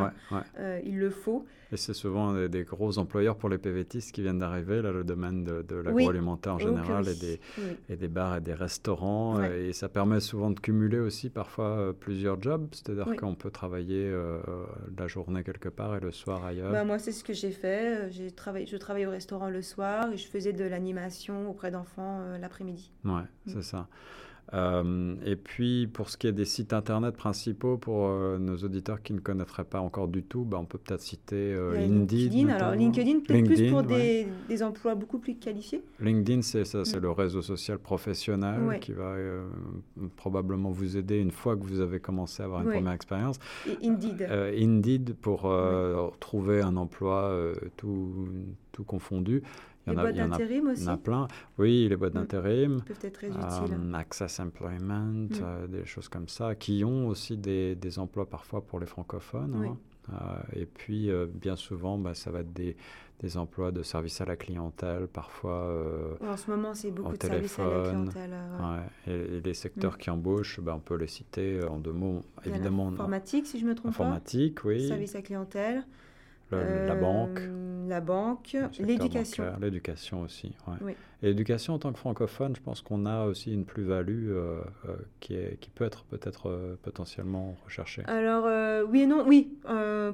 euh, il le faut. Et c'est souvent des, gros employeurs pour les PVTistes qui viennent d'arriver, là, le domaine de, l'agroalimentaire en général, et, des, et des bars et des restaurants. Et ça permet souvent de cumuler aussi parfois euh, plusieurs jobs, c'est-à-dire qu'on peut travailler la journée quelque part et le soir ailleurs. Bah, moi c'est ce que j'ai fait, j'ai travaillé je travaillais au restaurant le soir et je faisais de l'animation auprès d'enfants euh, l'après-midi. Ouais, mm. c'est ça. Euh, et puis, pour ce qui est des sites internet principaux, pour euh, nos auditeurs qui ne connaîtraient pas encore du tout, bah, on peut peut-être citer LinkedIn. LinkedIn alors LinkedIn, peut-être plus pour des, des, emplois beaucoup plus qualifiés. LinkedIn, c'est ça, c'est mm. le réseau social professionnel qui va probablement vous aider une fois que vous avez commencé à avoir une première expérience. Indeed. Indeed pour trouver un emploi tout tout confondu. Il y les boîtes d'intérim aussi. Il y en a plein. Oui, les boîtes mm. d'intérim. peuvent être très utiles. Euh, Access Employment, mm. euh, des choses comme ça, qui ont aussi des, des emplois parfois pour les francophones. Hein. Euh, et puis, bien souvent, bah, ça va être des, des, emplois de service à la clientèle, parfois. en ce moment, c'est beaucoup de services à la clientèle. Et, les secteurs mm. qui embauchent, bah, on peut les citer en deux mots. Évidemment. Informatique, si je me trompe informatique, pas. Informatique, oui. Service à clientèle la banque. Euh, la banque, l'éducation. L'éducation aussi. Et l'éducation en tant que francophone, je pense qu'on a aussi une plus-value euh, euh, qui, est, qui peut être peut-être potentiellement recherchée. Alors oui et non, oui.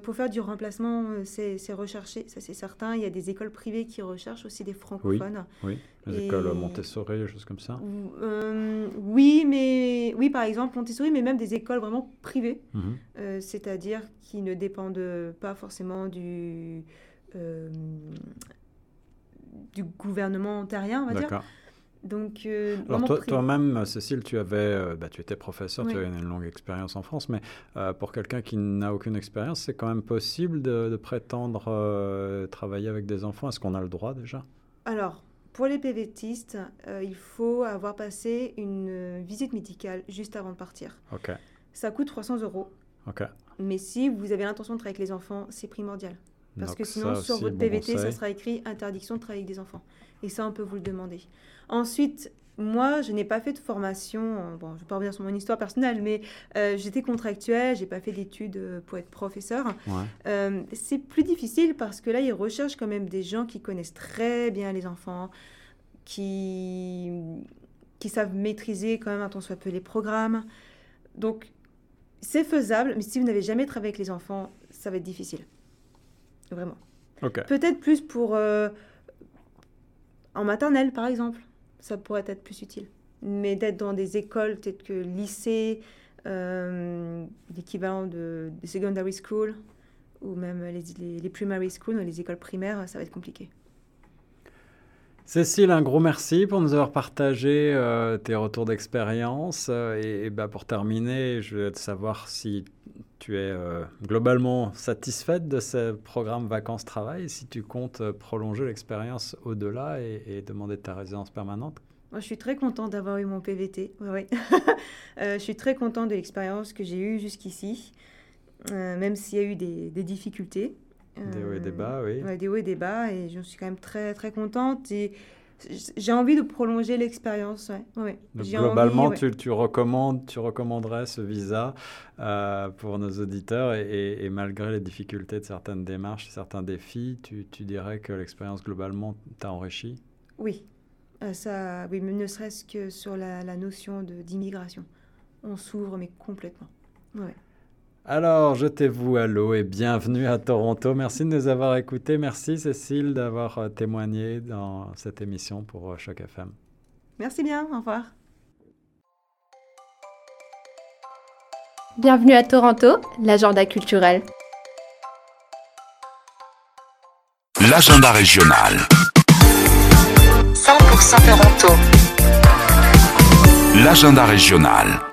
pour faire du remplacement, c'est recherché, ça c'est certain. Il y a des écoles privées qui recherchent aussi des francophones. Oui, les écoles Montessori, des choses comme ça. oui, mais oui, par exemple Montessori, mais même des écoles vraiment privées, mhm. c'est-à-dire qui ne dépendent pas forcément du euh, du gouvernement ontarien, on va dire. Donc, euh, Alors toi-même, Cécile, tu avais, euh, bah, tu étais professeur, tu avais une longue expérience en France, mais pour quelqu'un qui n'a aucune expérience, c'est quand même possible de, prétendre travailler avec des enfants? Est-ce qu'on a le droit déjà? Alors, pour les PVTistes, il faut avoir passé une visite médicale juste avant de partir. Ok. Ça coûte 300 euros. Ok. Mais si vous avez l'intention de travailler avec les enfants, c'est primordial. Parce que sinon, sur votre PVT, ça sera écrit interdiction de travailler avec des enfants. Et ça, on peut vous le demander. Ensuite, moi, je n'ai pas fait de formation. Euh, bon, je ne vais pas revenir sur mon histoire personnelle, mais euh, j'étais contractuelle, j'ai pas fait d'études euh, pour être professeur. c'est plus difficile parce que là, ils recherchent quand même des gens qui connaissent très bien les enfants, qui, qui savent maîtriser quand même un tant soit peu les programmes. Donc, c'est faisable, mais si vous n'avez jamais travaillé avec les enfants, ça va être difficile. Vraiment. Peut-être plus pour... euh, en maternelle, par exemple. Ça pourrait être plus utile. Mais d'être dans des écoles, peut-être que lycée, euh, l'équivalent de, de secondary school, ou même les, les, les primary school, les écoles primaires, ça va être compliqué. Cécile, un gros merci pour nous avoir partagé euh, tes retours d'expérience. Euh, et, bah, pour terminer, je voulais te savoir si tu es euh, globalement satisfaite de ce programme vacances-travail, si tu comptes prolonger l'expérience au-delà et, demander ta résidence permanente. Moi, je suis très contente d'avoir eu mon PVT. *laughs* Je suis très contente de l'expérience que j'ai eue jusqu'ici, même s'il y a eu des difficultés. Des hauts et des Euh, bas, oui. Ouais, des hauts et des bas, et je suis quand même très, très contente. Et j'ai envie de prolonger l'expérience. Ouais. Globalement, envie, ouais. tu, tu recommandes, tu recommanderais ce visa euh, pour nos auditeurs et, et- et malgré les difficultés de certaines démarches, certains défis, tu, tu dirais que l'expérience globalement t'a enrichi? Oui, Euh, ça, oui, mais ne serait-ce que sur la, la notion d'immigration. On s'ouvre, mais complètement. Ouais. Alors, jetez-vous à l'eau et bienvenue à Toronto. Merci de nous avoir écoutés. Merci Cécile d'avoir euh, témoigné dans cette émission pour euh, Choc FM. Merci bien, au revoir. Bienvenue à Toronto, l'agenda culturel. L'agenda régional. 100% Toronto. L'agenda régional.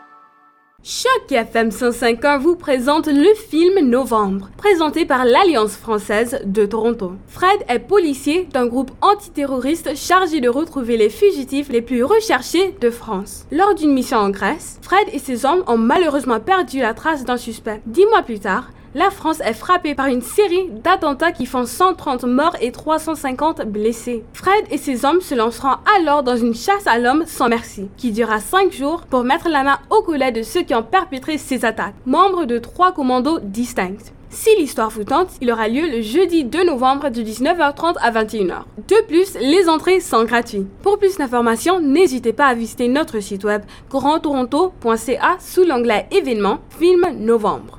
Choc FM 105.1 vous présente le film Novembre, présenté par l'Alliance française de Toronto. Fred est policier d'un groupe antiterroriste chargé de retrouver les fugitifs les plus recherchés de France. Lors d'une mission en Grèce, Fred et ses hommes ont malheureusement perdu la trace d'un suspect. Dix mois plus tard, la France est frappée par une série d'attentats qui font 130 morts et 350 blessés. Fred et ses hommes se lanceront alors dans une chasse à l'homme sans merci, qui durera 5 jours pour mettre la main au collet de ceux qui ont perpétré ces attaques, membres de trois commandos distincts. Si l'histoire vous tente, il aura lieu le jeudi 2 novembre de 19h30 à 21h. De plus, les entrées sont gratuites. Pour plus d'informations, n'hésitez pas à visiter notre site web grandtoronto.ca sous l'onglet événements Film Novembre.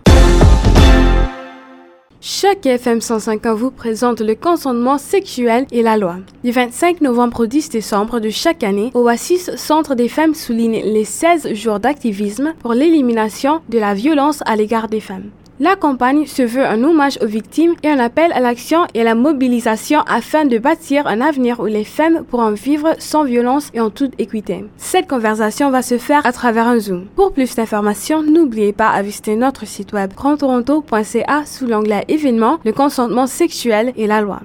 Chaque FM 105.1 vous présente le consentement sexuel et la loi. Du 25 novembre au 10 décembre de chaque année, Oasis Centre des femmes souligne les 16 jours d'activisme pour l'élimination de la violence à l'égard des femmes. La campagne se veut un hommage aux victimes et un appel à l'action et à la mobilisation afin de bâtir un avenir où les femmes pourront vivre sans violence et en toute équité. Cette conversation va se faire à travers un Zoom. Pour plus d'informations, n'oubliez pas à visiter notre site web grandtoronto.ca sous l'onglet événements, le consentement sexuel et la loi.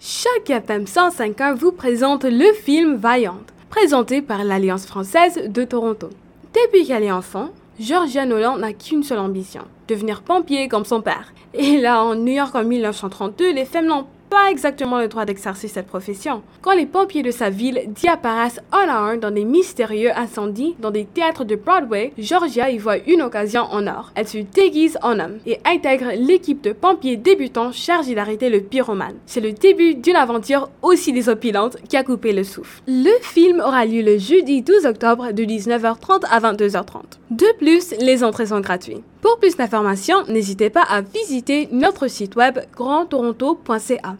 Chaque FM 105.1 vous présente le film Vaillante, présenté par l'Alliance française de Toronto. Depuis qu'elle est enfant, Georgia Nolan n'a qu'une seule ambition, devenir pompier comme son père. Et là, en New York en 1932, les femmes n'ont pas exactement le droit d'exercer cette profession. Quand les pompiers de sa ville diapparaissent un à un dans des mystérieux incendies dans des théâtres de Broadway, Georgia y voit une occasion en or. Elle se déguise en homme et intègre l'équipe de pompiers débutants chargés d'arrêter le pyromane. C'est le début d'une aventure aussi désopilante qui a coupé le souffle. Le film aura lieu le jeudi 12 octobre de 19h30 à 22h30. De plus, les entrées sont gratuites. Pour plus d'informations, n'hésitez pas à visiter notre site web grandtoronto.ca.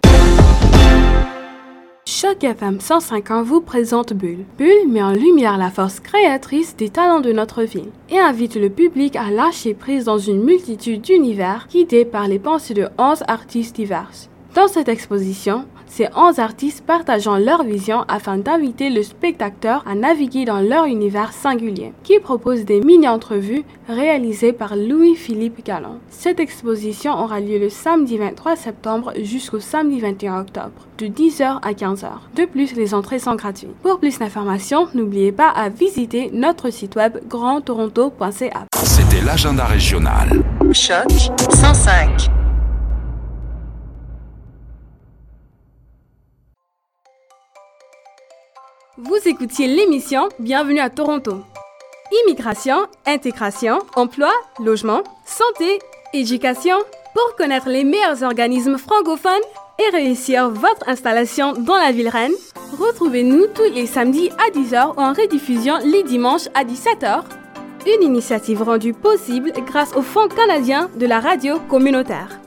Choc FM 105.1 vous présente Bulle. Bulle met en lumière la force créatrice des talents de notre ville et invite le public à lâcher prise dans une multitude d'univers guidés par les pensées de 11 artistes divers. Dans cette exposition, ces 11 artistes partageant leur vision afin d'inviter le spectateur à naviguer dans leur univers singulier, qui propose des mini-entrevues réalisées par Louis-Philippe Galland. Cette exposition aura lieu le samedi 23 septembre jusqu'au samedi 21 octobre, de 10h à 15h. De plus, les entrées sont gratuites. Pour plus d'informations, n'oubliez pas à visiter notre site web grandtoronto.ca. C'était l'agenda régional. Choc 105. Vous écoutiez l'émission Bienvenue à Toronto. Immigration, intégration, emploi, logement, santé, éducation. Pour connaître les meilleurs organismes francophones et réussir votre installation dans la ville reine, retrouvez-nous tous les samedis à 10h ou en rediffusion les dimanches à 17h. Une initiative rendue possible grâce au Fonds canadien de la radio communautaire.